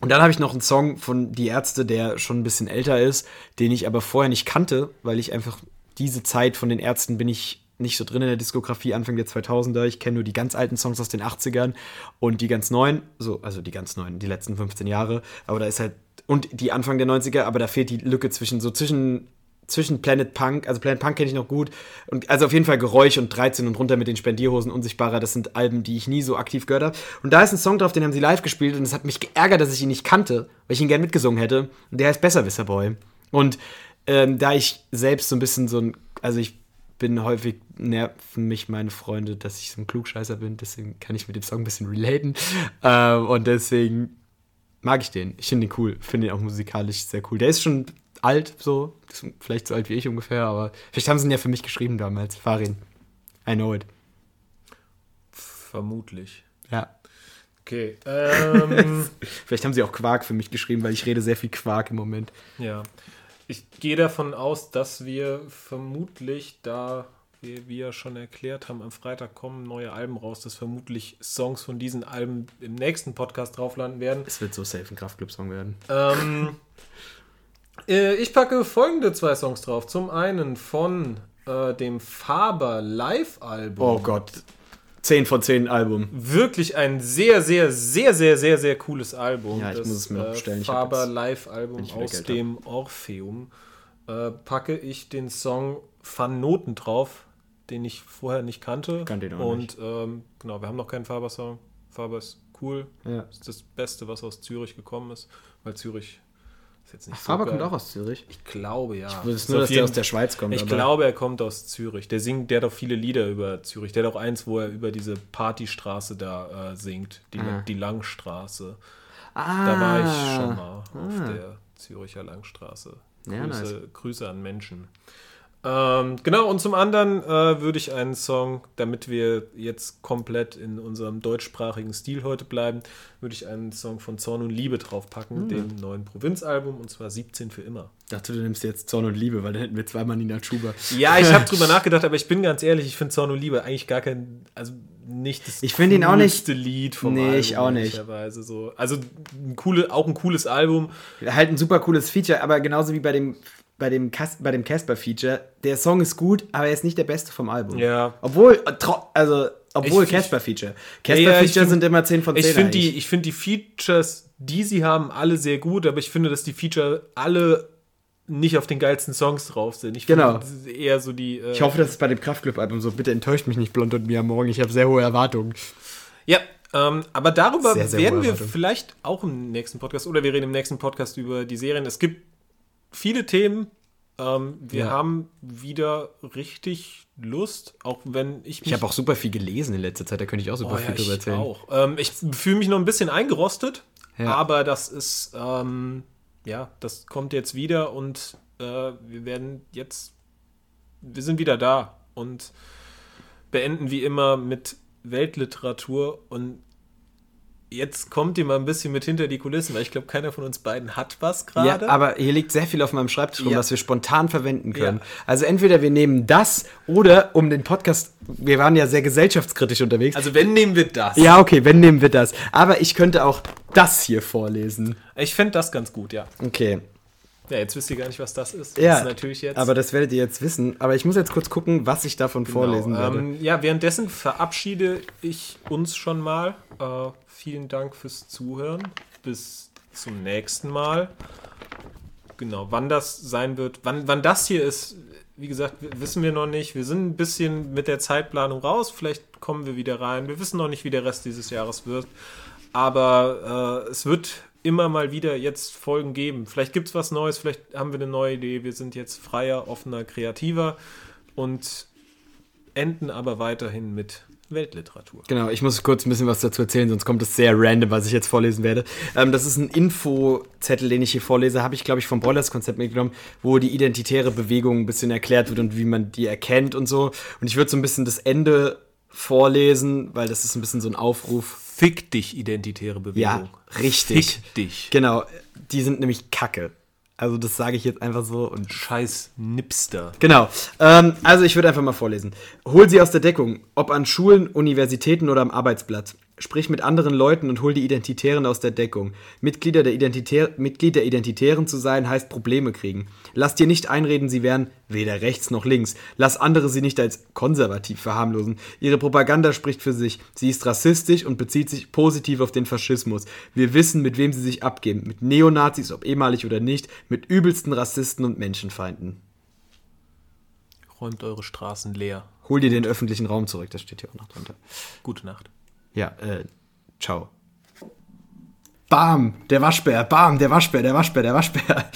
und dann habe ich noch einen Song von Die Ärzte, der schon ein bisschen älter ist, den ich aber vorher nicht kannte, weil ich einfach diese Zeit von den Ärzten bin ich nicht so drin in der Diskografie Anfang der 2000er. Ich kenne nur die ganz alten Songs aus den 80ern und die ganz neuen, so, also die ganz neuen, die letzten 15 Jahre. Aber da ist halt, und die Anfang der 90er, aber da fehlt die Lücke zwischen, so zwischen, zwischen Planet Punk, also Planet Punk kenne ich noch gut. Und also auf jeden Fall Geräusch und 13 und runter mit den Spendierhosen unsichtbarer, das sind Alben, die ich nie so aktiv gehört habe. Und da ist ein Song drauf, den haben sie live gespielt und es hat mich geärgert, dass ich ihn nicht kannte, weil ich ihn gern mitgesungen hätte. Und der heißt Besserwisser Boy. Und ähm, da ich selbst so ein bisschen so ein, also ich bin häufig, nerven mich meine Freunde, dass ich so ein Klugscheißer bin, deswegen kann ich mit dem Song ein bisschen relaten. Ähm, und deswegen mag ich den. Ich finde den cool, finde ihn auch musikalisch sehr cool. Der ist schon alt, so, vielleicht so alt wie ich ungefähr, aber vielleicht haben sie ihn ja für mich geschrieben damals. Farin. I know it. Vermutlich. Ja. Okay. Ähm, Vielleicht haben sie auch Quark für mich geschrieben, weil ich rede sehr viel Quark im Moment. ja. Ich gehe davon aus, dass wir vermutlich, da wir, wie ja schon erklärt haben, am Freitag kommen neue Alben raus, dass vermutlich Songs von diesen Alben im nächsten Podcast drauf landen werden. Es wird so safe ein Kraftclub-Song werden. Ähm, äh, ich packe folgende zwei Songs drauf. Zum einen von äh, dem Faber Live-Album. Oh Gott. 10 von 10 Album. Wirklich ein sehr, sehr, sehr, sehr, sehr, sehr cooles Album. Ja, ich muss es mir noch bestellen. Hab Faber Live-Album aus dem Orpheum. Äh, packe ich den Song Van Noten drauf, den ich vorher nicht kannte. Kannte ihn auch Und ähm, genau, wir haben noch keinen Faber-Song. Faber ist cool. Ja. ist das Beste, was aus Zürich gekommen ist, weil Zürich jetzt nicht so Faber geil. kommt auch aus Zürich. Ich glaube, ja. Ich wusste Ist nur, dass der aus der Schweiz kommt. Ich aber- glaube, er kommt aus Zürich. Der singt, der hat auch viele Lieder über Zürich. Der hat auch eins, wo er über diese Partystraße da äh, singt, die, Ah. die Langstraße. Ah, Da war ich schon mal auf der Züricher Langstraße. Ja, Grüße, Grüße an Menschen. Ähm, genau, und zum anderen äh, würde ich einen Song, damit wir jetzt komplett in unserem deutschsprachigen Stil heute bleiben, würde ich einen Song von Zorn und Liebe draufpacken, Mhm. dem neuen Provinzalbum, und zwar 17 für immer. Ich dachte, du nimmst jetzt Zorn und Liebe, weil dann hätten wir zweimal Nina Schuber. Ja, ich habe drüber nachgedacht, aber ich bin ganz ehrlich, ich finde Zorn und Liebe eigentlich gar kein, also nicht das Ich finde ihn auch nicht- coolste Lied vom Nee, Album. ich auch nicht. So. Also ein coole, auch ein cooles Album. Halt ein super cooles Feature, aber genauso wie bei dem bei dem Cas bei dem Casper-Feature, der Song ist gut, aber er ist nicht der beste vom Album. Ja. Obwohl, äh, also, obwohl Casper-Feature. Ja, ja, Casper-Feature find- sind immer 10 von 10. Ich finde die, ich find die Features, die sie haben, alle sehr gut, aber ich finde, dass die Feature alle nicht auf den geilsten Songs drauf sind. Ich finde Genau. eher so die. Äh, Ich hoffe, das ist bei dem Kraftclub-Album so. Bitte enttäuscht mich nicht, Blond und mir am Morgen. Ich habe sehr hohe Erwartungen. Ja, ähm, aber darüber Sehr, sehr werden wir vielleicht auch im nächsten Podcast oder wir reden im nächsten Podcast über die Serien. Es gibt viele Themen. Ähm, wir Ja. haben wieder richtig Lust, auch wenn ich mich Ich habe auch super viel gelesen in letzter Zeit, da könnte ich auch super Oh, viel ja, drüber ich erzählen. auch. Ähm, ich fühle mich noch ein bisschen eingerostet, Ja. aber das ist, ähm, ja, das kommt jetzt wieder und äh, wir werden jetzt, wir sind wieder da und beenden wie immer mit Weltliteratur und jetzt kommt ihr mal ein bisschen mit hinter die Kulissen, weil ich glaube, keiner von uns beiden hat was Ja, gerade. aber hier liegt sehr viel auf meinem Schreibtisch rum, Ja. was wir spontan verwenden können. Ja. Also entweder wir nehmen das oder um den Podcast, wir waren ja sehr gesellschaftskritisch unterwegs. also wenn nehmen wir das. ja, okay, wenn nehmen wir das. Aber ich könnte auch das hier vorlesen. Ich fände das ganz gut, ja. Okay. Ja, jetzt wisst ihr gar nicht, was das ist. Ja, das ist natürlich jetzt. aber das werdet ihr jetzt wissen. Aber ich muss jetzt kurz gucken, was ich davon vorlesen Genau, werde. Ähm, ja, währenddessen verabschiede ich uns schon mal. Äh, vielen Dank fürs Zuhören. Bis zum nächsten Mal. Genau, wann das sein wird, wann, wann das hier ist, wie gesagt, wissen wir noch nicht. Wir sind ein bisschen mit der Zeitplanung raus. Vielleicht kommen wir wieder rein. Wir wissen noch nicht, wie der Rest dieses Jahres wird. Aber äh, es wird immer mal wieder jetzt Folgen geben. Vielleicht gibt es was Neues, vielleicht haben wir eine neue Idee. Wir sind jetzt freier, offener, kreativer und enden aber weiterhin mit Weltliteratur. Genau, ich muss kurz ein bisschen was dazu erzählen, sonst kommt es sehr random, was ich jetzt vorlesen werde. Ähm, das ist ein Infozettel, den ich hier vorlese, habe ich, glaube ich, vom Boilers-Konzept mitgenommen, wo die identitäre Bewegung ein bisschen erklärt wird und wie man die erkennt und so. Und ich würde so ein bisschen das Ende vorlesen, weil das ist ein bisschen so ein Aufruf. Fick dich, identitäre Bewegung. Ja, richtig. Fick dich. Genau, die sind nämlich kacke. Also das sage ich jetzt einfach so und Scheiß Nipster. Genau. Ähm, also ich würde einfach mal vorlesen. Hol sie aus der Deckung, ob an Schulen, Universitäten oder am Arbeitsplatz. Sprich mit anderen Leuten und hol die Identitären aus der Deckung. Mitglieder der Identitär Mitglied der Identitären zu sein, heißt Probleme kriegen. Lass dir nicht einreden, sie wären weder rechts noch links. Lass andere sie nicht als konservativ verharmlosen. Ihre Propaganda spricht für sich. Sie ist rassistisch und bezieht sich positiv auf den Faschismus. Wir wissen, mit wem sie sich abgeben. Mit Neonazis, ob ehemalig oder nicht, mit übelsten Rassisten und Menschenfeinden. Räumt eure Straßen leer. Hol dir den öffentlichen Raum zurück, das steht hier auch noch drunter. Gute Nacht. Ja, äh, ciao. Bam, der Waschbär, bam, der Waschbär, der Waschbär, der Waschbär.